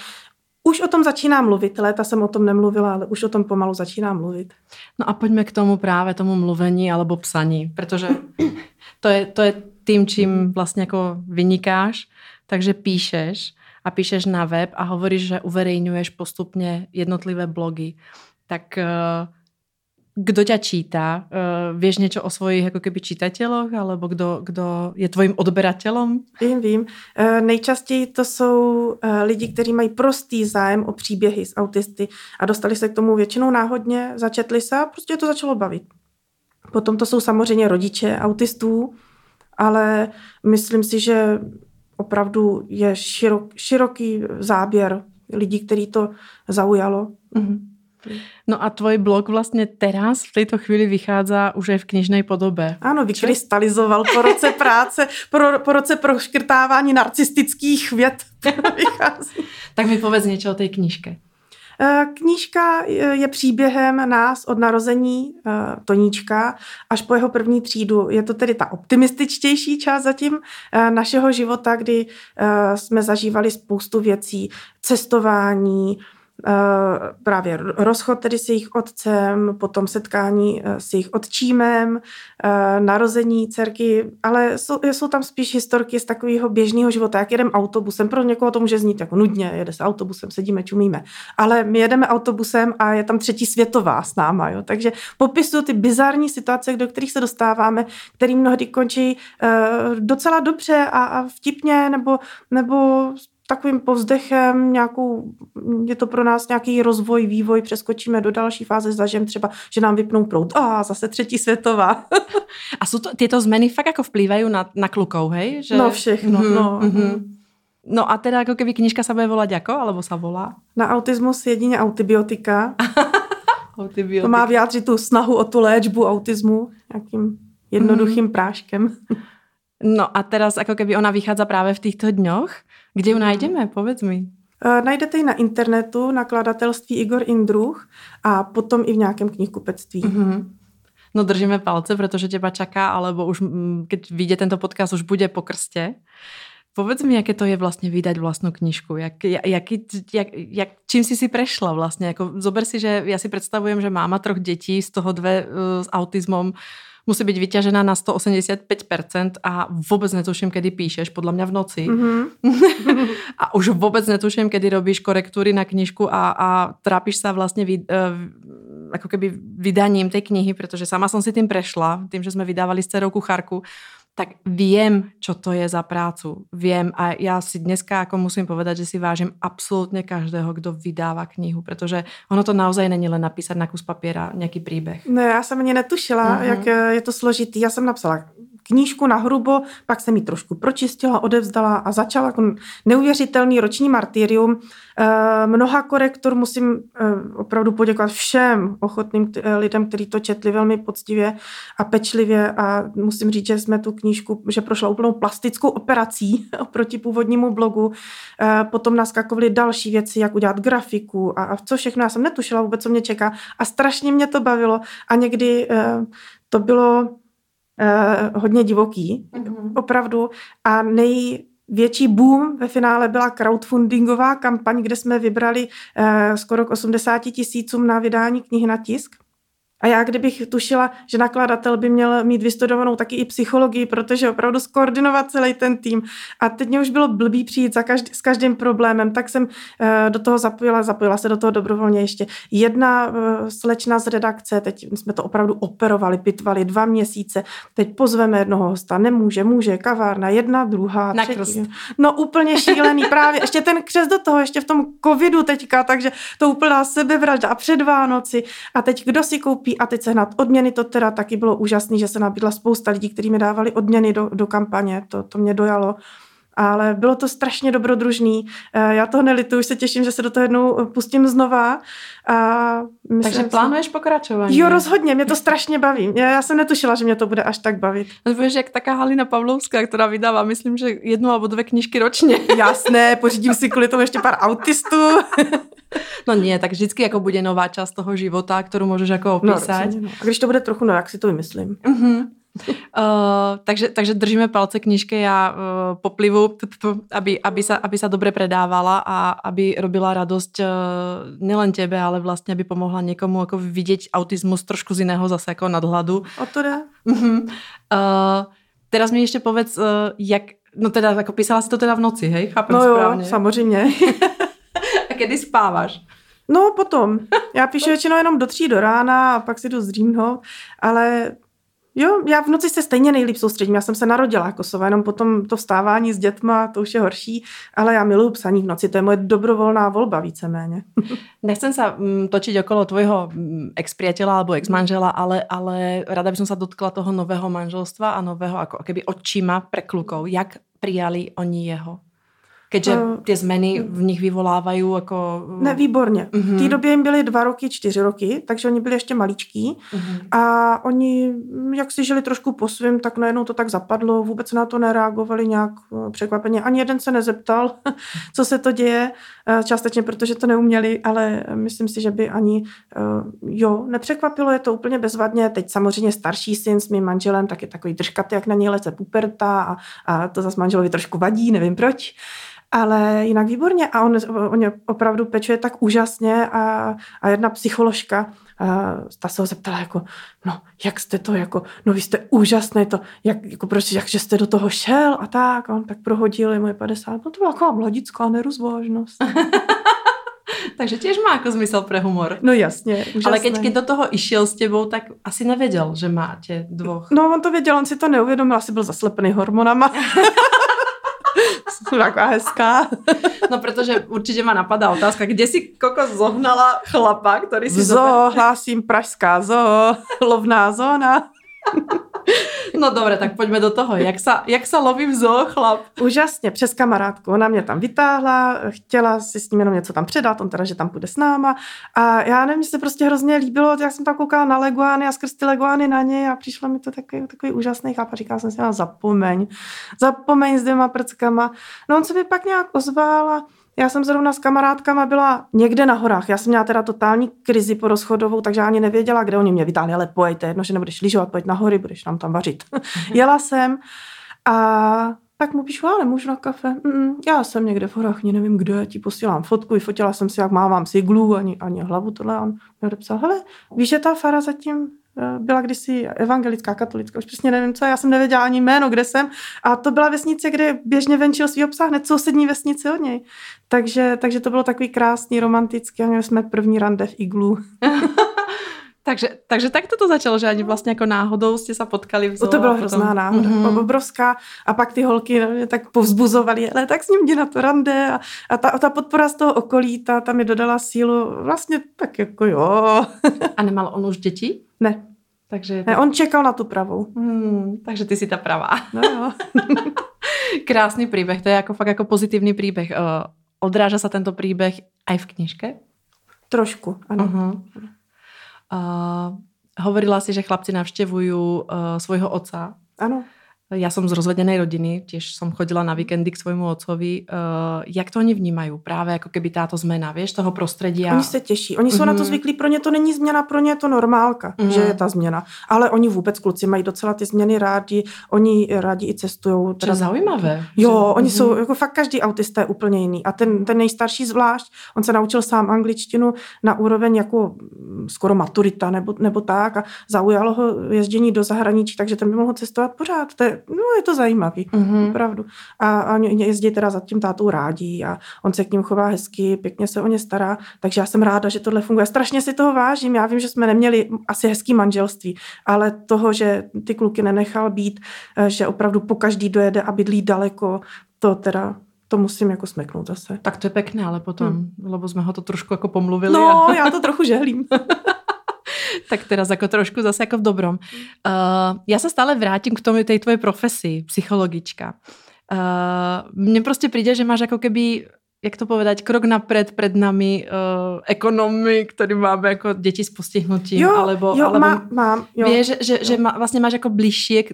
už o tom začínám mluvit. Léta jsem o tom nemluvila, ale už o tom pomalu začínám mluvit. No a pojďme k tomu právě tomu mluvení alebo psaní, protože to je, to je tým, čím vlastně jako vynikáš, takže píšeš a píšeš na web a hovoríš, že uverejňuješ postupně jednotlivé blogy. Tak uh, kdo ťa číta? Uh, vieš niečo o svojich jako keby čitateľoch, alebo kdo, kdo je tvojím odberateľom? Vím, vím. Uh, nejčastěji to jsou uh, lidi, kteří mají prostý zájem o příběhy z autisty a dostali se k tomu většinou náhodně, začetli se a prostě to začalo bavit. Potom to jsou samozřejmě rodiče autistů, ale myslím si, že opravdu je širok, široký záběr lidí, který to zaujalo. Mm-hmm. No a tvoj blog vlastně teraz v této chvíli vychádza už je v knižnej podobě. Ano, vykrystalizoval po roce práce, po, po roce proškrtávání narcistických věd. tak mi povedz něco o té knižke. Eh, knížka je příběhem nás od narození eh, Toníčka až po jeho první třídu. Je to tedy ta optimističtější část zatím eh, našeho života, kdy jsme zažívali spoustu věcí, cestování, právě rozchod tedy s jejich otcem, potom setkání eh, s jejich otčímem, eh, narození dcerky, ale jsou, jsou tam spíš historky z takového běžného života, jak jedeme autobusem. Pro někoho to může znít jako nudně, jede se autobusem, sedíme, čumíme. Ale my jedeme autobusem a je tam třetí světová s náma. Jo? Takže popisuju ty bizarní situace, do kterých se dostáváme, které mnohdy končí docela dobře a, a vtipně nebo, nebo takovým povzdechem, nějakou, je to pro nás nějaký rozvoj, vývoj, přeskočíme do další fáze, zažijem třeba, že nám vypnou proud. A zase třetí světová. a jsou to, tyto změny fakt jako vplývají na, na klukou, hej? Že... No všechno, mm-hmm, no. Mm-hmm. No a teda jako keby knižka se bude volat jako, alebo se volá? Na autismus jedině antibiotika. antibiotika. To má vyjádřit tu snahu o tu léčbu autismu nějakým jednoduchým mm. práškem. No a teraz jako keby ona vychádza právě v těchto dňoch. Kde ju mhm. najdeme? Povedz mi. Uh, najdete ji na internetu, nakladatelství Igor Indruch a potom i v nějakém knihkupectví. Mm-hmm. No držíme palce, protože těba čaká, alebo už, keď vyjde tento podcast, už bude po krstě. Povedz mi, jaké to je vlastně vydať vlastnou knižku. Jak, jak, jak, jak, čím si si prešla vlastně? Jako, zober si, že já si představujem, že máma troch dětí, z toho dve uh, s autismem, musí být vyťažená na 185% a vůbec netuším, kedy píšeš, podle mě v noci. Mm-hmm. a už vůbec netuším, kedy robíš korektury na knižku a, a trápíš se vlastně vy, uh, jako keby vydaním té knihy, protože sama jsem si tím prešla, tím, že jsme vydávali s dcerou kuchárku, tak vím, čo to je za prácu. Vím a já si dneska jako musím povedať, že si vážím absolutně každého, kdo vydává knihu, protože ono to naozaj není len napísat na kus papíra nějaký příběh. Ne, já jsem ani netušila, uh-huh. jak je to složitý. Já jsem napsala knížku na hrubo, pak jsem ji trošku pročistila, odevzdala a začala jako neuvěřitelný roční martyrium. Eh, mnoha korektor musím eh, opravdu poděkovat všem ochotným eh, lidem, kteří to četli velmi poctivě a pečlivě a musím říct, že jsme tu knížku, že prošla úplnou plastickou operací oproti původnímu blogu. Potom naskakovaly další věci, jak udělat grafiku a, a co všechno. Já jsem netušila vůbec, co mě čeká a strašně mě to bavilo a někdy to bylo uh, hodně divoký, mm-hmm. opravdu. A největší boom ve finále byla crowdfundingová kampaň, kde jsme vybrali uh, skoro k 80 tisícům na vydání knihy na tisk. A já kdybych tušila, že nakladatel by měl mít vystudovanou taky i psychologii, protože opravdu skoordinovat celý ten tým. A teď mě už bylo blbý přijít za každý, s každým problémem, tak jsem uh, do toho zapojila, zapojila se do toho dobrovolně ještě jedna uh, slečna z redakce, teď jsme to opravdu operovali, pitvali dva měsíce, teď pozveme jednoho hosta, nemůže, může, kavárna, jedna, druhá, Na třetí. No úplně šílený, právě ještě ten křes do toho, ještě v tom covidu teďka, takže to úplná sebevražda a před Vánoci a teď kdo si koupí a teď sehnat odměny, to teda taky bylo úžasné, že se nabídla spousta lidí, kteří mi dávali odměny do, do kampaně, to, to mě dojalo ale bylo to strašně dobrodružný. Eh, já toho nelituju, už se těším, že se do toho jednou pustím znova. A Takže plánuješ pokračování? Jo, rozhodně, mě to strašně baví. Já, jsem netušila, že mě to bude až tak bavit. No, víš, jak taká Halina Pavlovská, která vydává, myslím, že jednu nebo dvě knížky ročně. Jasné, pořídím si kvůli tomu ještě pár autistů. No nie, tak vždycky jako bude nová část toho života, kterou můžeš jako opísať. No, no. A když to bude trochu no, jak si to vymyslím. Uh-huh. Uh, takže, takže držíme palce knižke já uh, poplivu, aby, aby, sa, aby sa dobre predávala a aby robila radosť uh, nielen tebe, ale vlastně aby pomohla někomu jako vidět autismus trošku z jiného zase jako nadhladu. O to. Uh-huh. Uh, teraz mi ještě povedz, uh, jak, no teda jako písala si to teda v noci, hej? Chápem no správně. jo, samozřejmě. a kedy spáváš? No potom. Já píšu většinou jenom do tří do rána a pak si jdu zdřímnout, ale Jo, já v noci se stejně nejlíp soustředím. Já jsem se narodila jako sova, jenom potom to vstávání s dětma, to už je horší, ale já miluji psaní v noci, to je moje dobrovolná volba víceméně. Nechcem sa mm, točiť okolo tvojho mm, ex-priateľa alebo ex-manžela, ale, ale rada by sa dotkla toho nového manželstva a nového ako keby očima pre klukov. Jak prijali oni jeho? Keďže uh, ty zmeny v nich vyvolávají jako... Ne, výborně. Uh-huh. V té době jim byly dva roky, čtyři roky, takže oni byli ještě maličkí uh-huh. a oni, jak si žili trošku po svým, tak najednou to tak zapadlo, vůbec na to nereagovali nějak eh, překvapeně. Ani jeden se nezeptal, co se to děje, eh, částečně protože to neuměli, ale myslím si, že by ani, jo, nepřekvapilo je to úplně bezvadně. Teď samozřejmě starší syn s mým manželem, tak je takový držkat, jak na něj leze puberta a, a to zase manželovi trošku vadí, nevím proč ale jinak výborně a on, on opravdu pečuje tak úžasně a, a jedna psycholožka, a ta se ho zeptala jako, no, jak jste to jako, no vy jste úžasný, to, jak, jako proč, jak, že jste do toho šel a tak, a on tak prohodil, je moje 50, no to byla taková mladická nerozvážnost. Takže těž má jako zmysel pro humor. No jasně, úžasné. Ale keď, keď do toho išel s tebou, tak asi nevěděl, že máte dvoch. No on to věděl, on si to neuvědomil, asi byl zaslepený hormonama. taková hezká. No protože určitě má napadá otázka, kde si koko zohnala chlapa, který si... Zo, hlásím pražská zo, lovná zóna. No dobré, tak pojďme do toho. Jak se, jak se loví v zoo chlap? Úžasně, přes kamarádku. Ona mě tam vytáhla, chtěla si s ním jenom něco tam předat, on teda, že tam půjde s náma. A já nevím, se prostě hrozně líbilo, jak jsem tam koukala na leguány a skrz ty leguány na něj a přišlo mi to takový, takový úžasný chlap a říkala jsem si, no, zapomeň, zapomeň s dvěma prckama. No on se mi pak nějak ozval a já jsem zrovna s kamarádkama byla někde na horách. Já jsem měla teda totální krizi po rozchodovou, takže ani nevěděla, kde oni mě vytáhli, ale pojďte, jedno, že nebudeš lyžovat, pojď na hory, budeš nám tam vařit. Mhm. Jela jsem a tak mu píšu, ale můžu na kafe. Mm, já jsem někde v horách, nevím kde, ti posílám fotku, fotila jsem si, jak mávám si iglu, ani, ani hlavu tohle. A on mi odepsal, hele, víš, že ta fara zatím byla kdysi evangelická, katolická, už přesně nevím co, já jsem nevěděla ani jméno, kde jsem. A to byla vesnice, kde běžně venčil svý obsah hned sousední vesnice od něj. Takže, takže to bylo takový krásný, romantický a měli jsme první rande v iglu. takže, takže tak to začalo, že ani vlastně jako náhodou jste se potkali v zoo. To bylo hrozná náhoda, mm-hmm. obrovská. A pak ty holky mě tak povzbuzovaly, ale tak s ním jdi na to rande. A, a ta, ta podpora z toho okolí, ta, ta mi dodala sílu. Vlastně tak jako jo. a nemal on už děti? Ne. Takže to... ne, on čekal na tu pravou. Hmm, takže ty si ta pravá. No jo. Krásný příběh, to je jako fakt jako pozitivní příběh. Uh, odráža se tento příběh aj v knižke? Trošku, ano. Uh-huh. Uh, hovorila si, že chlapci navštěvují uh, svojho otca. Ano. Ja som z rozvedenej rodiny, tiež som chodila na víkendy k svojmu otcovi. Uh, jak to oni vnímají? Právě jako keby táto zmena, vieš, toho prostředí. Oni se těší. Oni jsou mm-hmm. na to mhm. zvyklí. Pro ně to není změna, pro ně je to normálka, mm-hmm. že je ta změna. Ale oni vůbec, kluci, mají docela ty změny rádi. Oni rádi i cestují. Teda... zaujímavé. Jo, že... oni mm-hmm. jsou, jako fakt každý autista je úplně jiný. A ten, ten nejstarší zvlášť, on se naučil sám angličtinu na úroveň jako mm, skoro maturita nebo, nebo tak a zaujalo ho jezdění do zahraničí, takže ten by mohl cestovat pořád. To je, no je to zajímavý, mm-hmm. opravdu. A, a jezdí teda za tím tátou rádí a on se k ním chová hezky, pěkně se o ně stará, takže já jsem ráda, že tohle funguje. Strašně si toho vážím, já vím, že jsme neměli asi hezký manželství, ale toho, že ty kluky nenechal být, eh, že opravdu po každý dojede a bydlí daleko, to teda to musím jako smeknout zase. Tak to je pěkné, ale potom, hmm. lebo jsme ho to trošku jako pomluvili. No, a... já to trochu žehlím. tak teraz jako trošku zase jako v dobrom. Uh, já se stále vrátím k tomu tej tvojej profesi, psychologička. Uh, mne prostě přijde, že máš jako keby jak to povedať, krok napred před nami uh, ekonomy, který máme jako děti s postihnutím, jo, alebo, jo, alebo má, mám, jo. Víš, že, že, jo. že má, vlastně máš jako bližšie k,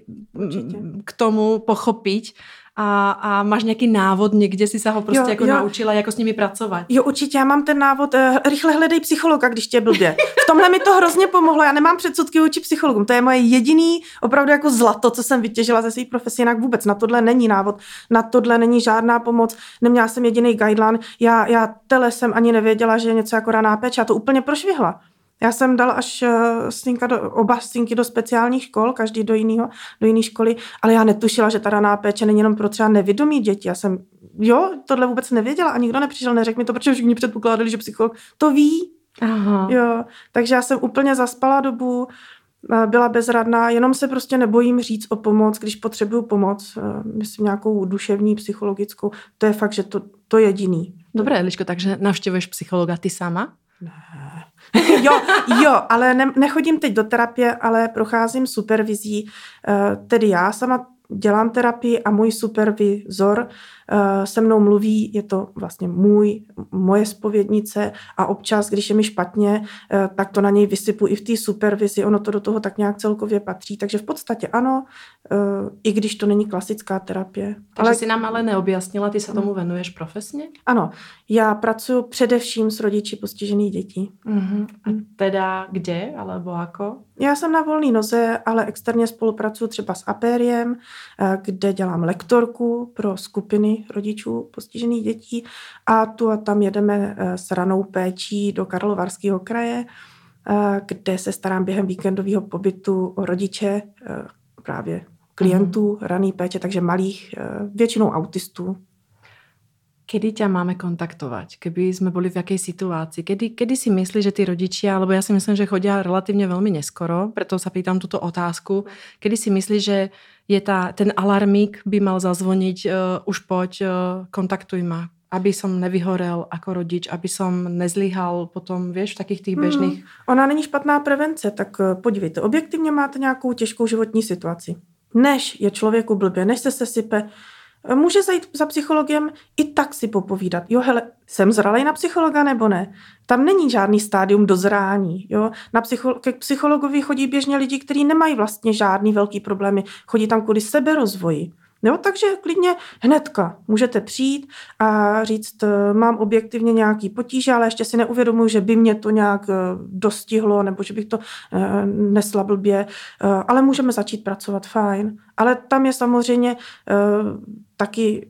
k tomu pochopit, a, a máš nějaký návod někde, si se ho prostě jo, jako jo. naučila, jako s nimi pracovat. Jo, určitě, já mám ten návod, uh, rychle hledej psychologa, když tě blbě. V tomhle mi to hrozně pomohlo, já nemám předsudky vůči psychologům, to je moje jediný opravdu jako zlato, co jsem vytěžila ze své profese, jinak vůbec na tohle není návod, na tohle není žádná pomoc, neměla jsem jediný guideline, já, já tele jsem ani nevěděla, že je něco jako raná péče, já to úplně prošvihla. Já jsem dal až eh, synka do, oba synky do speciálních škol, každý do jiného, do jiné školy, ale já netušila, že ta raná péče není jenom pro třeba nevědomí děti. Já jsem, jo, tohle vůbec nevěděla a nikdo nepřišel, neřekl mi to, protože všichni předpokládali, že psycholog to ví. Aha. Jo, takže já jsem úplně zaspala dobu, eh, byla bezradná, jenom se prostě nebojím říct o pomoc, když potřebuju pomoc, eh, myslím nějakou duševní, psychologickou, to je fakt, že to, to jediný. Dobré, Eliško, takže navštěvuješ psychologa ty sama? Ne. Jo, jo, ale ne, nechodím teď do terapie, ale procházím supervizí, eh, tedy já sama dělám terapii a můj supervizor se mnou mluví, je to vlastně můj, moje spovědnice a občas, když je mi špatně, eh, tak to na něj vysypu i v té supervizi, ono to do toho tak nějak celkově patří. Takže v podstatě ano, eh, i když to není klasická terapie. Takže ale... si nám ale neobjasnila, ty se tomu venuješ profesně? Ano, já pracuji především s rodiči postižených dětí. Uh-huh. A teda kde, alebo jako? Já jsem na volné noze, ale externě spolupracuji třeba s Apériem, kde dělám lektorku pro skupiny rodičů postižených dětí a tu a tam jedeme eh, s ranou péčí do Karlovarského kraje, eh, kde se starám během víkendového pobytu o rodiče eh, právě klientů mm. raný péče, takže malých, většinou autistů. Kedy ťa máme kontaktovať, keby sme boli v jakej situácii? Kedy, kedy si myslíš, že tí rodičia, alebo ja si myslím, že chodia relatívne veľmi neskoro, preto sa pýtam túto otázku, kedy si myslíš, že je tá, ten alarmík by mal zazvoniť, uh, už poď, uh, kontaktuj ma, aby som nevyhorel ako rodič, aby som nezlyhal potom, vieš, v takých tých běžných... Hmm. Ona není špatná prevence, tak uh, podívejte, objektivně máte nějakou těžkou životní situaci. Než je člověku blbě, než se sesype, může zajít za psychologem i tak si popovídat. Jo, hele, jsem zralej na psychologa nebo ne? Tam není žádný stádium dozrání. Jo? Na psycholo- ke psychologovi chodí běžně lidi, kteří nemají vlastně žádný velký problémy. Chodí tam kvůli seberozvoji. Jo, takže klidně hnedka můžete přijít a říct, eh, mám objektivně nějaký potíže, ale ještě si neuvědomuji, že by mě to nějak eh, dostihlo nebo že bych to eh, nesla blbě, ale můžeme začít pracovat fajn. Ale tam je samozřejmě taky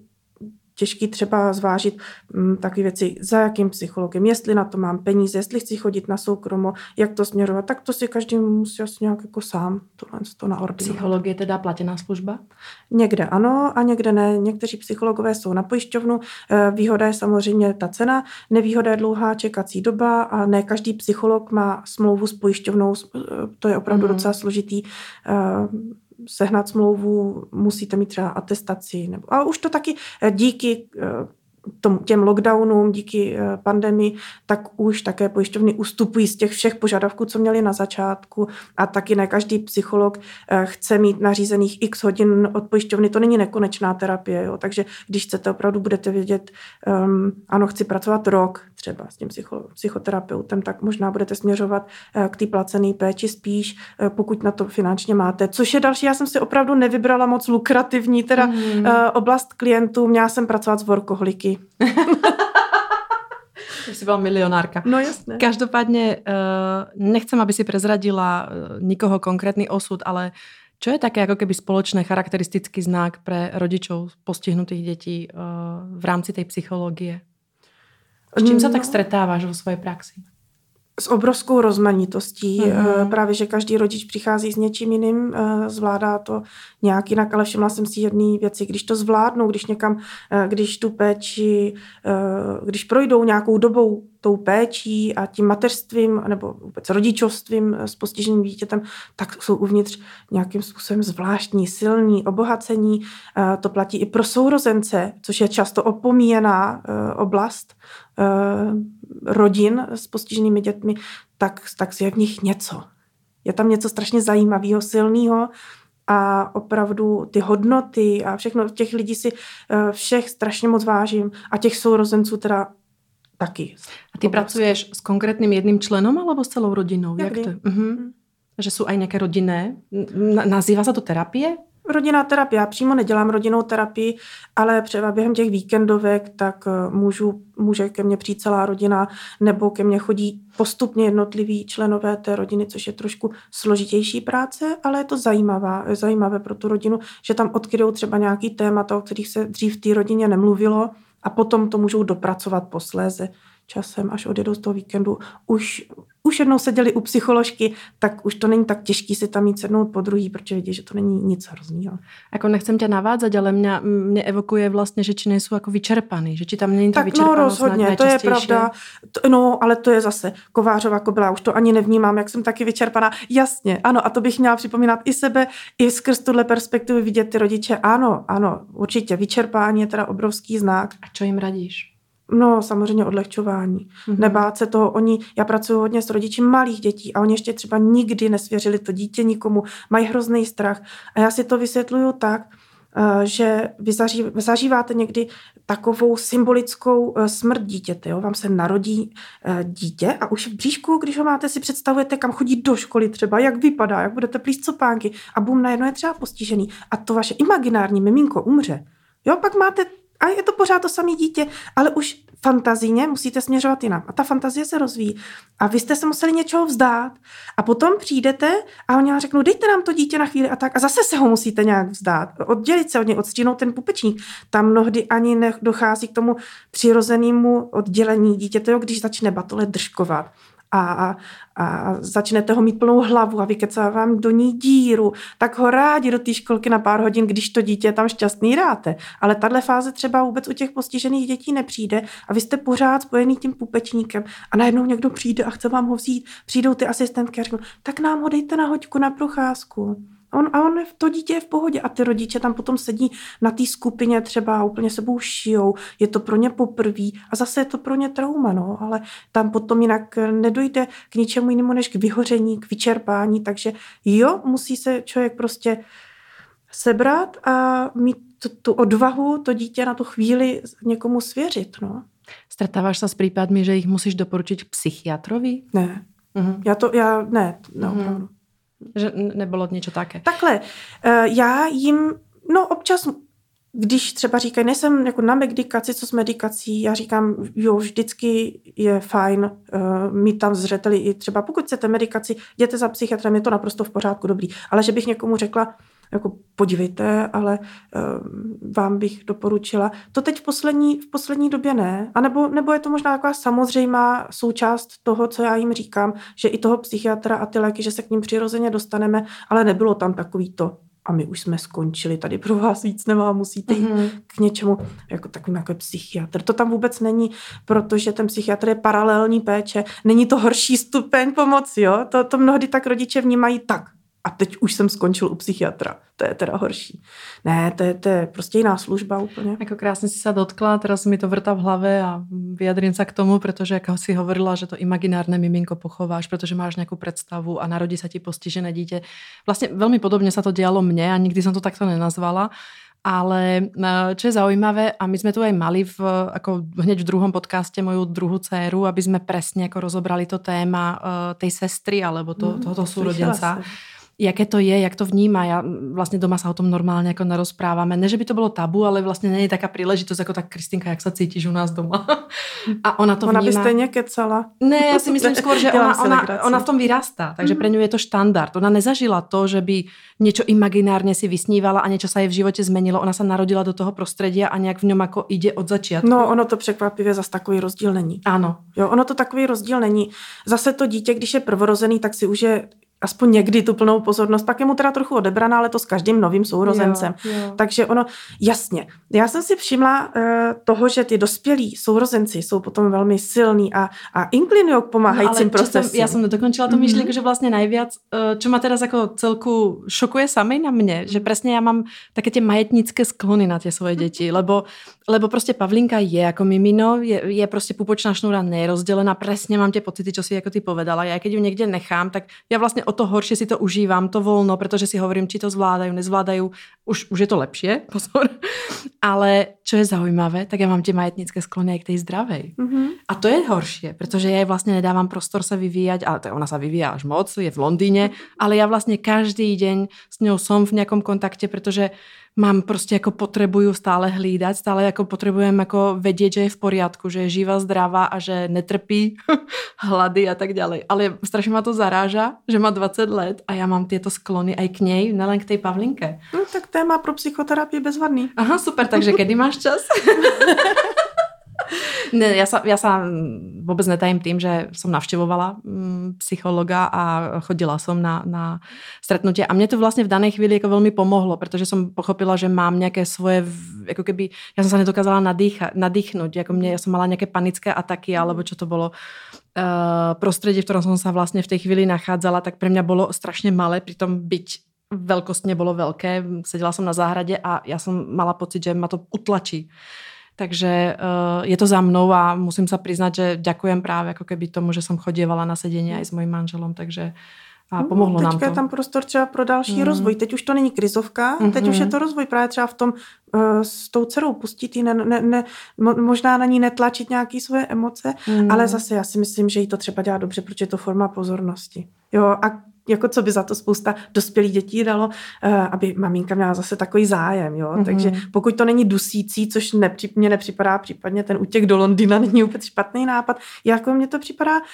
těžký třeba zvážit m, takové věci, za jakým psychologem, jestli na to mám peníze, jestli chci chodit na soukromo, jak to směrovat, tak to si každý musí asi nějak jako sám tohle to naordinovat. Psychologie teda platěná služba? Někde ano a někde ne. Někteří psychologové jsou na pojišťovnu. Eh, výhoda je samozřejmě ta cena, nevýhoda je dlouhá čekací doba a ne každý psycholog má smlouvu s pojišťovnou, eh, to je opravdu mm. docela složitý eh, sehnat smlouvu, musíte mít třeba atestaci. Nebo, a už to taky eh, díky eh, tom, těm lockdownům, díky eh, pandemii, tak už také pojišťovny ustupují z těch všech požadavků, co měli na začátku a taky ne každý psycholog chce mít nařízených x hodin od pojišťovny, to není nekonečná terapie, jo? takže když chcete opravdu, budete vědět, um, ano, chci pracovat rok třeba s tím psycho, psychoterapeutem, tak možná budete směřovat k té placené péči spíš, pokud na to finančně máte, což je další, já jsem si opravdu nevybrala moc lukrativní teda mm. oblast klientů, měla jsem pracovat s workoholiky, Jsi byla milionárka. No jasné. Každopádně nechcem, aby si prezradila nikoho konkrétny osud, ale čo je také ako keby spoločné charakteristický znak pre rodičov postihnutých detí uh, v rámci tej psychológie? S čím no. sa tak stretáváš vo svojej praxi? S obrovskou rozmanitostí. Mm-hmm. Právě, že každý rodič přichází s něčím jiným, eh, zvládá to nějak jinak, ale všimla jsem si jedné věci. Když to zvládnou, když někam, eh, když tu péči, když projdou nějakou dobou tou péčí a tím mateřstvím nebo vůbec rodičovstvím s postiženým dítětem, tak jsou uvnitř nějakým způsobem zvláštní, silní, obohacení. To platí i pro sourozence, což je často opomíjená oblast rodin s postiženými dětmi, tak, tak je v nich něco. Je tam něco strašně zajímavého, silného a opravdu ty hodnoty a všechno těch lidí si eh, všech strašně moc vážím a těch sourozenců teda taky. A ty pracuješ s konkrétním jedným členom alebo s celou rodinou? Jak, Jak to? Uh-huh. Že jsou aj nějaké rodinné? Nazývá se to terapie? Rodinná terapie. Já přímo nedělám rodinnou terapii, ale třeba během těch víkendovek tak eh, můžu, může ke mně přijít celá rodina nebo ke mně chodí postupně jednotliví členové té rodiny, což je trošku složitější práce, ale je to zajímavá, zajímavé pro tu rodinu, že tam odkryjou třeba nějaký témata, o kterých se dřív v té rodině nemluvilo a potom to můžou dopracovat posléze časem, až odjedou z toho víkendu, už, už jednou seděli u psycholožky, tak už to není tak těžký si tam mít sednout po druhý, protože vidí, že to není nic hrozného. Jako nechcem tě navádzať, ale mě, mě evokuje vlastně, že či nejsou jako vyčerpaný, že či tam není to tak no rozhodně, to je pravda. To, no, ale to je zase Kovářová kobila, už to ani nevnímám, jak jsem taky vyčerpaná. Jasně, ano, a to bych měla připomínat i sebe, i skrz tuhle perspektivu vidět ty rodiče. Ano, ano, určitě, vyčerpání je teda obrovský znak. A co jim radíš? No, samozřejmě odlehčování. Mm-hmm. Nebát se toho. Oni, já pracuji hodně s rodiči malých dětí a oni ještě třeba nikdy nesvěřili to dítě nikomu. Mají hrozný strach. A já si to vysvětluju tak, eh, že vy zažíváte někdy takovou symbolickou eh, smrt dítěte. Jo? Vám se narodí eh, dítě a už v bříšku, když ho máte, si představujete, kam chodí do školy třeba, jak vypadá, jak budete plíst copánky a bum, najednou je třeba postižený a to vaše imaginární miminko umře. Jo, pak máte a je to pořád to samé dítě, ale už fantazíně musíte směřovat jinam. A ta fantazie se rozvíjí. A vy jste se museli něčeho vzdát. A potom přijdete a oni vám řeknou, dejte nám to dítě na chvíli a tak. A zase se ho musíte nějak vzdát. Oddělit se od něj, odstínout ten pupečník. Tam mnohdy ani nedochází k tomu přirozenému oddělení dítěte, když začne batole držkovat a, a začnete ho mít plnou hlavu a vykecá vám do ní díru, tak ho rádi do té školky na pár hodin, když to dítě tam šťastný dáte. Ale tahle fáze třeba vůbec u těch postižených dětí nepřijde a vy jste pořád spojený tím pupečníkem a najednou někdo přijde a chce vám ho vzít. Přijdou ty asistentky a řeknou, tak nám ho dejte na hoďku na procházku. On, a on, to dítě je v pohodě a ty rodiče tam potom sedí na té skupině třeba úplně sebou šijou, je to pro ně poprví a zase je to pro ně trauma, no, ale tam potom jinak nedojde k ničemu jinému než k vyhoření, k vyčerpání, takže jo, musí se člověk prostě sebrat a mít tu, tu odvahu to dítě na tu chvíli někomu svěřit, no. Stretáváš se s případmi, že jich musíš doporučit psychiatrovi? Ne. Uh-huh. Já to, já ne, no, uh-huh. Že nebylo něco také. Takhle, eh, já jim, no občas, když třeba říkají, nejsem jako na medikaci, co s medikací, já říkám, jo, vždycky je fajn uh, mít tam zřeteli i třeba, pokud chcete medikaci, jděte za psychiatrem, je to naprosto v pořádku, dobrý. Ale že bych někomu řekla, jako podívejte, ale uh, vám bych doporučila. To teď v poslední, v poslední době ne. A nebo, nebo je to možná taková samozřejmá součást toho, co já jim říkám, že i toho psychiatra a ty léky, že se k ním přirozeně dostaneme, ale nebylo tam takový to, a my už jsme skončili, tady pro vás víc nemá, musíte jít mm-hmm. k něčemu, jako takovým jako psychiatr. To tam vůbec není, protože ten psychiatr je paralelní péče, není to horší stupeň pomoci, jo? To, to mnohdy tak rodiče vnímají tak a teď už jsem skončil u psychiatra. To je teda horší. Ne, to je, to je prostě jiná služba úplně. Jako krásně si se dotkla, teraz mi to vrtá v hlavě a vyjadrím se k tomu, protože jako si hovorila, že to imaginárne miminko pochováš, protože máš nějakou představu a narodí se ti postižené dítě. Vlastně velmi podobně se to dělalo mně a nikdy jsem to takto nenazvala. Ale čo je zaujímavé, a my sme tu aj mali v, ako hneď v druhom podcaste moju druhú dceru, aby sme presne ako rozobrali to téma uh, tej sestry alebo to, mm, tohoto súrodenca. Se jaké to je, jak to vníma. Já vlastně doma se o tom normálně jako nerozpráváme. Ne, že by to bylo tabu, ale vlastně není taká příležitost jako tak Kristinka, jak se cítíš u nás doma. A ona to ona vníma. Ona by stejně kecala. Ne, já si myslím skôr, že ona, ona, ona v tom vyrastá, takže mm. pre ňu je to štandard. Ona nezažila to, že by něco imaginárně si vysnívala a něco se jej v životě zmenilo. Ona se narodila do toho prostředí a nějak v něm jako ide od začátku. No, ono to překvapivě zase takový rozdíl není. Ano. Jo, ono to takový rozdíl není. Zase to dítě, když je prvorozený, tak si už je aspoň někdy tu plnou pozornost, pak je mu teda trochu odebraná, ale to s každým novým sourozencem. Jo, jo. Takže ono, jasně. Já jsem si všimla uh, toho, že ty dospělí sourozenci jsou potom velmi silní a, a inklinují k pomáhajícím no, procesům. Já jsem nedokončila tu myšlenku, mm-hmm. že vlastně nejvíc, uh, čo ma teraz jako celku šokuje sami na mě, že přesně já mám také ty majetnické sklony na ty svoje děti, lebo, lebo prostě Pavlinka je jako mimino, je, je prostě pupočná šnura nerozdělená, přesně mám tě pocity, čo si jako ty povedala. Já když ju někde nechám, tak já vlastně o to horšie si to užívám, to volno, protože si hovorím, či to zvládajú, nezvládajú. Už, už je to lepšie, pozor. Ale čo je zaujímavé, tak já mám tie majetnické sklony k tej zdravej. Mm-hmm. A to je horšie, protože já vlastně nedávám prostor se vyvíjať, ale to ona sa vyvíja až moc, je v Londýně, ale já vlastně každý deň s ňou som v nějakom kontakte, protože mám prostě jako potřebuju stále hlídat, stále jako potřebujem jako vědět, že je v poriadku, že je živa, zdravá a že netrpí hlady a tak dále. Ale strašně ma to zaráža, že má 20 let a já mám tyto sklony aj k něj, nelen k té Pavlinke. No, tak téma pro psychoterapii bezvadný. Aha, super, takže kdy máš čas? ne, ja sa, ja sa vôbec netajím tým, že som navštevovala mm, psychologa a chodila som na, na stretnutie a mne to vlastne v danej chvíli ako veľmi pomohlo, pretože som pochopila, že mám nejaké svoje, ako keby, ja som sa nedokázala nadýcha, nadýchnuť, ako mne, ja som mala nejaké panické ataky, alebo čo to bolo uh, prostredie, v ktorom som sa vlastne v tej chvíli nachádzala, tak pre mňa bolo strašne malé, pritom byť veľkostne bolo veľké. Sedela som na záhrade a ja som mala pocit, že ma to utlačí. Takže uh, je to za mnou a musím sa priznať, že ďakujem práve ako keby tomu, že som chodievala na sedenie aj s mojím manželom, takže a no, pomohlo no, nám to. je tam prostor třeba pro další mm. rozvoj. Teď už to není krizovka, mm-hmm. teď už je mhm. to rozvoj právě třeba v tom uh, s tou dcerou pustit jí, ne, ne, ne, možná na ní netlačit nějaké svoje emoce, mm. ale zase já si myslím, že jí to třeba dělá dobře, protože je to forma pozornosti. Jo, a jako co by za to spousta dospělých dětí dalo, uh, aby maminka měla zase takový zájem, jo. Mm-hmm. Takže pokud to není dusící, což nepři, mně nepřipadá, případně ten útěk do Londýna není úplně špatný nápad, jako mně to připadá uh,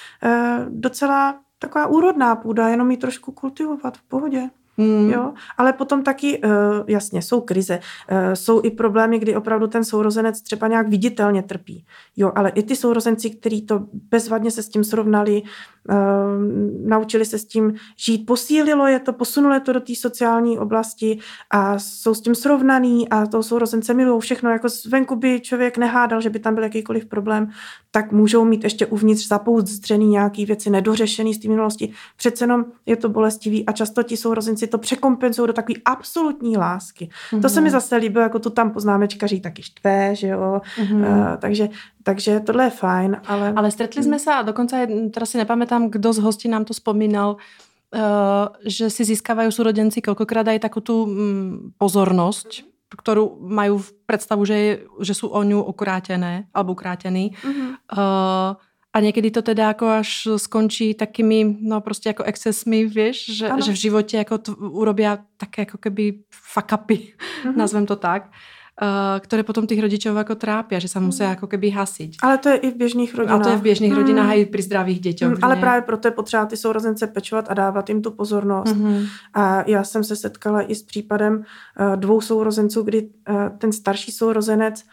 docela taková úrodná půda, jenom ji trošku kultivovat v pohodě. Hmm. Jo? Ale potom taky, uh, jasně, jsou krize, uh, jsou i problémy, kdy opravdu ten sourozenec třeba nějak viditelně trpí. Jo, ale i ty sourozenci, kteří to bezvadně se s tím srovnali, uh, naučili se s tím žít, posílilo je to, posunulo je to do té sociální oblasti a jsou s tím srovnaný a toho sourozence milují všechno. Jako zvenku by člověk nehádal, že by tam byl jakýkoliv problém, tak můžou mít ještě uvnitř zapouzdřený nějaký věci nedořešený z té minulosti. Přece jenom je to bolestivý a často ti sourozenci to překompenzují do takové absolutní lásky. Mm-hmm. To se mi mhm. zase líbilo, jako to tam poznámečkaří taky štve, že jo. Mm-hmm. Uh, takže takže tohle je fajn, ale... Ale stretli jsme se a dokonce, teraz si nepamätám, kdo z hostí nám to spomínal, uh, že si získávají súrodenci kolikrát aj takú tú um, pozornosť, ktorú majú v predstavu, že, je, že sú o ňu ukrátené alebo ukrátení. Mm-hmm. Uh, a někdy to teda jako až skončí takými, no prostě jako excesmi, víš, že, že v životě jako to urobia také jako keby fuck upy, mm-hmm. nazvem to tak. Uh, které potom těch rodičů jako trápí, že se musí jako keby hasit. Ale to je i v běžných rodinách. A to je v běžných mm. rodinách i při zdravých dětech. Mm, ale právě proto je potřeba ty sourozence pečovat a dávat jim tu pozornost. Mm-hmm. A já jsem se setkala i s případem uh, dvou sourozenců, kdy uh, ten starší sourozenec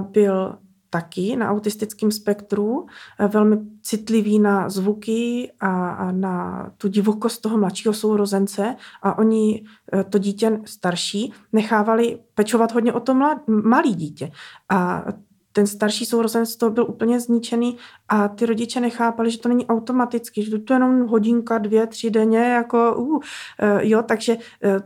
byl taky na autistickém spektru, eh, velmi citlivý na zvuky a, a na tu divokost toho mladšího sourozence a oni eh, to dítě starší nechávali pečovat hodně o to mlad, malý dítě. A ten starší sourozenec to byl úplně zničený a ty rodiče nechápali, že to není automaticky, že to je jenom hodinka, dvě, tři denně, jako uh, jo, takže uh,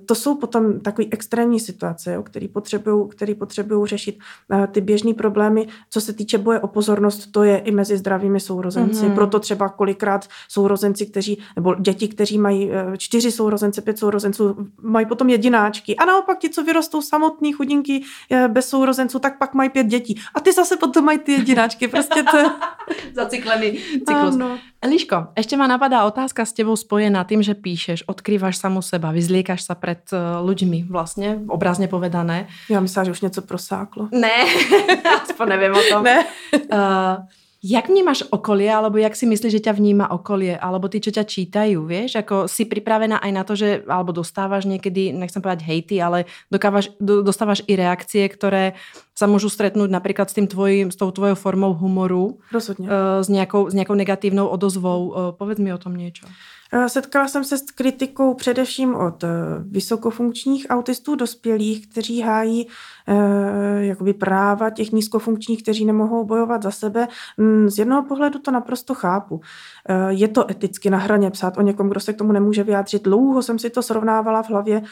to jsou potom takové extrémní situace, jo, který potřebují který potřebují řešit. Uh, ty běžné problémy, co se týče boje o pozornost, to je i mezi zdravými sourozenci. Mm-hmm. Proto třeba kolikrát sourozenci, kteří, nebo děti, kteří mají uh, čtyři sourozence, pět sourozenců, mají potom jedináčky. A naopak ti, co vyrostou samotný chudinky bez sourozenců, tak pak mají pět dětí. A ty zase potom mají ty jedináčky. Prostě to Zacyklený cyklus. Ano. Eliško, ešte ma napadá otázka s tebou spojená tým, že píšeš, odkrývaš samu seba, vyzliekaš sa pred ľuďmi vlastne, obrazne povedané. Já myslím, že už něco prosáklo. Ne, aspoň nevím o tom. Ne. Uh, Jak vnímaš okolie, alebo jak si myslíš, že ťa vníma okolie, alebo ty, čo ťa čítajú, vieš? Ako si pripravená aj na to, že alebo dostávaš niekedy, nechcem povedať hejty, ale dokávaš, do, dostávaš i reakcie, ktoré sa môžu stretnúť napríklad s, tým tvojím, s tou tvojou formou humoru. Rozhodně. Uh, s, nejakou, s nejakou negatívnou odozvou. Uh, povedz mi o tom niečo. Eh, setkala jsem se s kritikou především od vysokofunkčních autistů dospělých, kteří hájí eh, jakoby práva těch nízkofunkčních, kteří nemohou bojovat za sebe. Mm, z jednoho pohledu to naprosto chápu. Eh, je to eticky na hraně psát o někom, kdo se k tomu nemůže vyjádřit. Dlouho jsem si to srovnávala v hlavě,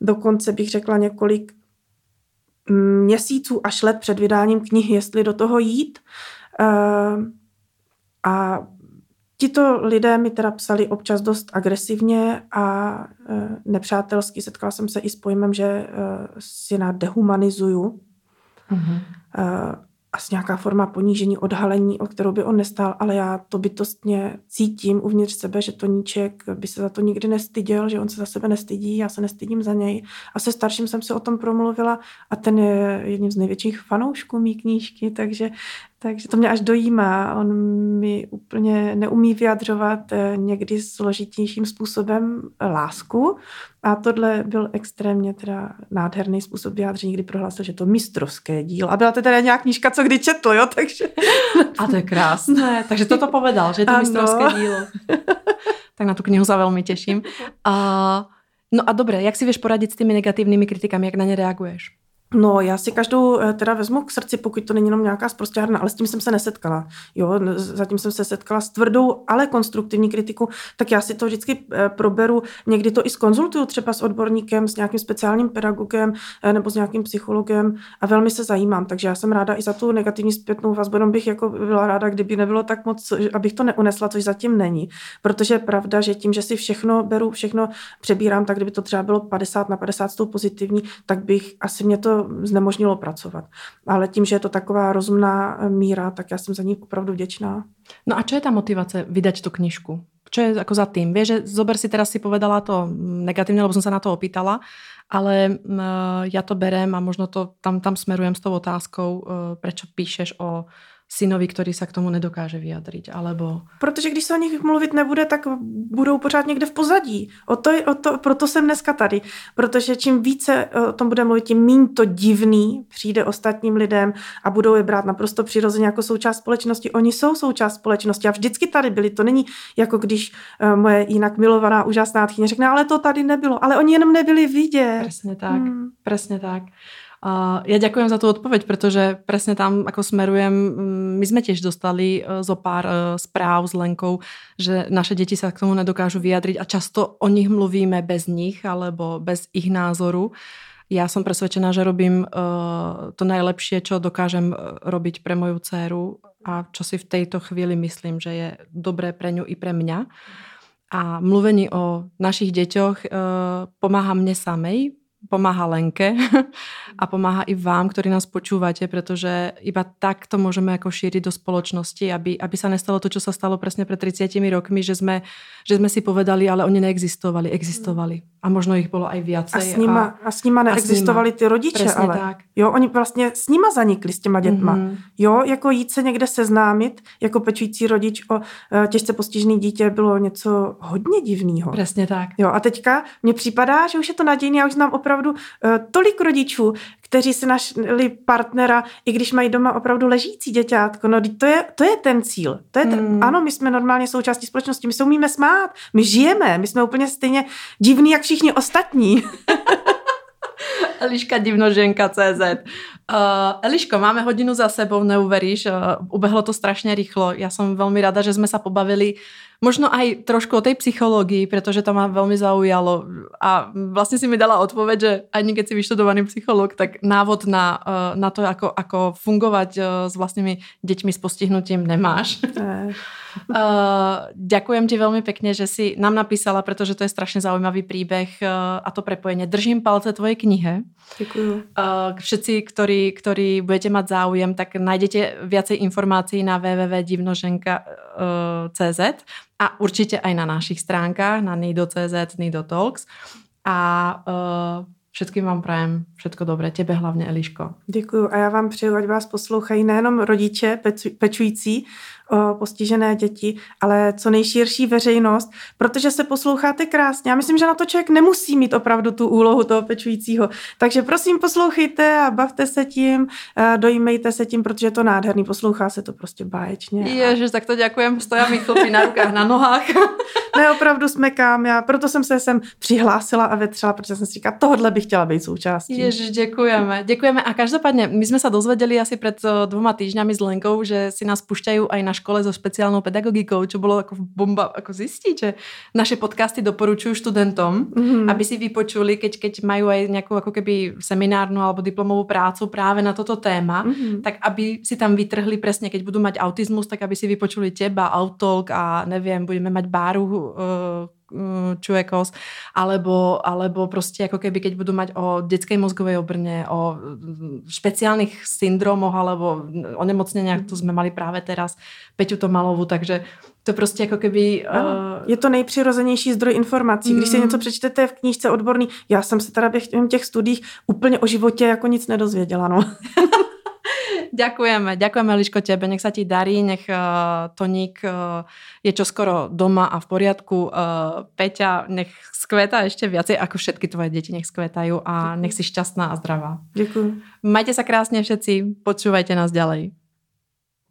dokonce bych řekla několik mm, měsíců až let před vydáním knihy, jestli do toho jít. A Tito lidé mi teda psali občas dost agresivně a e, nepřátelsky. Setkala jsem se i s pojmem, že e, si na dehumanizuju. Mm-hmm. E, asi nějaká forma ponížení, odhalení, o kterou by on nestál, ale já to bytostně cítím uvnitř sebe, že to níček by se za to nikdy nestyděl, že on se za sebe nestydí, já se nestydím za něj. A se starším jsem se o tom promluvila a ten je jedním z největších fanoušků mý knížky, takže Takže to mě až dojímá. On mi úplně neumí vyjadřovat eh, někdy složitějším způsobem lásku. A tohle byl extrémně teda nádherný způsob vyjádření, kdy prohlásil, že to mistrovské dílo. A byla to teda nějaká knížka, co kdy četl, jo, takže... A to je krásné. Takže toto povedal, že je to ano. mistrovské dílo. tak na tu knihu sa veľmi teším. A, no a dobre, jak si vieš poradiť s tými negatívnymi kritikami, jak na ne reaguješ? No, já si každou eh, teda vezmu k srdci, pokud to není jenom nějaká zprostěrna, ale s tím jsem se nesetkala. Jo, zatím jsem se setkala s tvrdou, ale konstruktivní kritiku, tak já si to vždycky eh, proberu, někdy to i skonzultuju třeba s odborníkem, s nějakým speciálním pedagogem eh, nebo s nějakým psychologem a velmi se zajímám, takže já jsem ráda i za tu negativní zpětnou vazbu, jenom bych jako byla ráda, kdyby nebylo tak moc, abych to neunesla, což zatím není, protože je pravda, že tím, že si všechno beru, všechno přebírám, tak kdyby to třeba bylo 50 na 50 s tou pozitivní, tak bych asi mě to znemožnilo pracovat. Ale tím, že je to taková rozumná míra, tak já jsem za ní opravdu vděčná. No a čo je ta motivace vydať tu knižku? Čo je ako za tým? Vieš, že zober si teraz si povedala to negatívne, lebo som sa na to opýtala, ale ja to berem a možno to tam, tam smerujem s tou otázkou, e, prečo píšeš o synovi, který se k tomu nedokáže vyjadřit, alebo... Protože když se o nich mluvit nebude, tak budou pořád někde v pozadí. O to, o to, proto jsem dneska tady. Protože čím více o tom bude mluvit, tím méně to divný přijde ostatním lidem a budou je brát naprosto přirozeně jako součást společnosti. Oni jsou součást společnosti a vždycky tady byli. To není jako když uh, moje jinak milovaná úžasná tchyně řekne, ale to tady nebylo. Ale oni jenom nebyli vidět. Přesně tak, hmm. přesně tak. Uh, ja ďakujem za tú odpoveď, pretože presne tam, ako smerujem, mm, my sme tiež dostali uh, zo pár uh, správ s Lenkou, že naše deti sa k tomu nedokážu vyjadriť a často o nich mluvíme bez nich alebo bez ich názoru. Ja som presvedčená, že robím uh, to najlepšie, čo dokážem robiť pre moju dceru a čo si v tejto chvíli myslím, že je dobré pre ňu i pre mňa. A mluvení o našich deťoch pomáha mne samej, pomáha Lenke a pomáha i vám, ktorí nás počúvate, pretože iba tak to môžeme ako šíriť do spoločnosti, aby, aby sa nestalo to, čo sa stalo presne pred 30 rokmi, že sme, že sme si povedali, ale oni neexistovali, existovali. A možno ich bolo aj viacej. A s nima, a, a s nima neexistovali ty rodiče, Presne ale. Tak. Jo, oni vlastně s nima zanikli, s těma dětma. Mm-hmm. Jo, jako jít se někde seznámit, jako pečující rodič o e, těžce postižený dítě bylo něco hodně divného. Přesně tak. Jo, a teďka mně připadá, že už je to nadějný, já už znám opravdu e, tolik rodičů, kteří si našli partnera, i když mají doma opravdu ležící děťátko. No, to je, to je ten cíl. To je ten, hmm. Ano, my jsme normálně součástí společnosti, my se umíme smát, my žijeme, my jsme úplně stejně divní, jak všichni ostatní. Eliška divnoženka CZ. Uh, Eliško, máme hodinu za sebou, neuveríš, uh, ubehlo to strašně rychlo. Já jsem velmi rada, že jsme se pobavili možno aj trošku o tej psychológii, pretože to ma veľmi zaujalo. A vlastne si mi dala odpoveď, že ani keď si vyštudovaný psychológ, tak návod na, uh, na to, ako, ako fungovať uh, s vlastnými deťmi s postihnutím nemáš. Uh, ďakujem ti veľmi pekne, že si nám napísala, pretože to je strašne zaujímavý príbeh uh, a to prepojenie. Držím palce tvojej knihe. Ďakujem. Uh, všetci, ktorí, ktorí budete mať záujem, tak nájdete viacej informácií na www.divnoženka.cz a určite aj na našich stránkach, na nido.cz, Nido Talks. A uh, Všetkým vám prajem všetko dobré, tebe hlavně Eliško. Děkuji a já vám přeju, ať vás poslouchají nejenom rodiče pečující, postižené děti, ale co nejširší veřejnost, protože se posloucháte krásně. Já myslím, že na to člověk nemusí mít opravdu tu úlohu toho pečujícího. Takže prosím, poslouchejte a bavte se tím, dojímejte se tím, protože je to nádherný, poslouchá se to prostě báječně. Ježiš, tak to děkujem, stojím mi chlupí na rukách, na nohách. ne, opravdu smekám, já proto jsem se sem přihlásila a vetřela, protože jsem si říkala, tohle bych chtěla být součástí. Ježiš, děkujeme, děkujeme a každopádně my jsme se dozvedeli asi před eh, dvoma týždňami s Lenkou, že si nás pušťají aj na škole so špeciálnou pedagogikou, čo bolo ako bomba ako zistiť, že naše podcasty doporučujú študentom, mm-hmm. aby si vypočuli, keď, keď majú aj nejakú ako keby seminárnu alebo diplomovú prácu práve na toto téma, mm-hmm. tak aby si tam vytrhli presne, keď budú mať autizmus, tak aby si vypočuli teba, Outtalk a neviem, budeme mať Báru uh, čujekos, alebo, alebo prostě ako keby, keď budú mať o detskej mozgovej obrne, o špeciálnych syndromoch alebo o nemocneniach, to sme mali práve teraz Peťu Tomalovu, takže to prostě jako keby... Uh... Je to nejpřirozenější zdroj informací. Mm. Když si mm. něco přečtete v knížce odborný, já jsem se teda během těch studiích úplně o životě jako nic nedozvěděla, no. ďakujeme, ďakujeme Liško tebe, nech sa ti darí, nech uh, Toník uh, je čoskoro doma a v poriadku. Uh, Peťa, nech skvetá ešte viacej, ako všetky tvoje deti nech skvetajú a nech si šťastná a zdravá. Děkuji. Majte sa krásne všetci, počúvajte nás ďalej.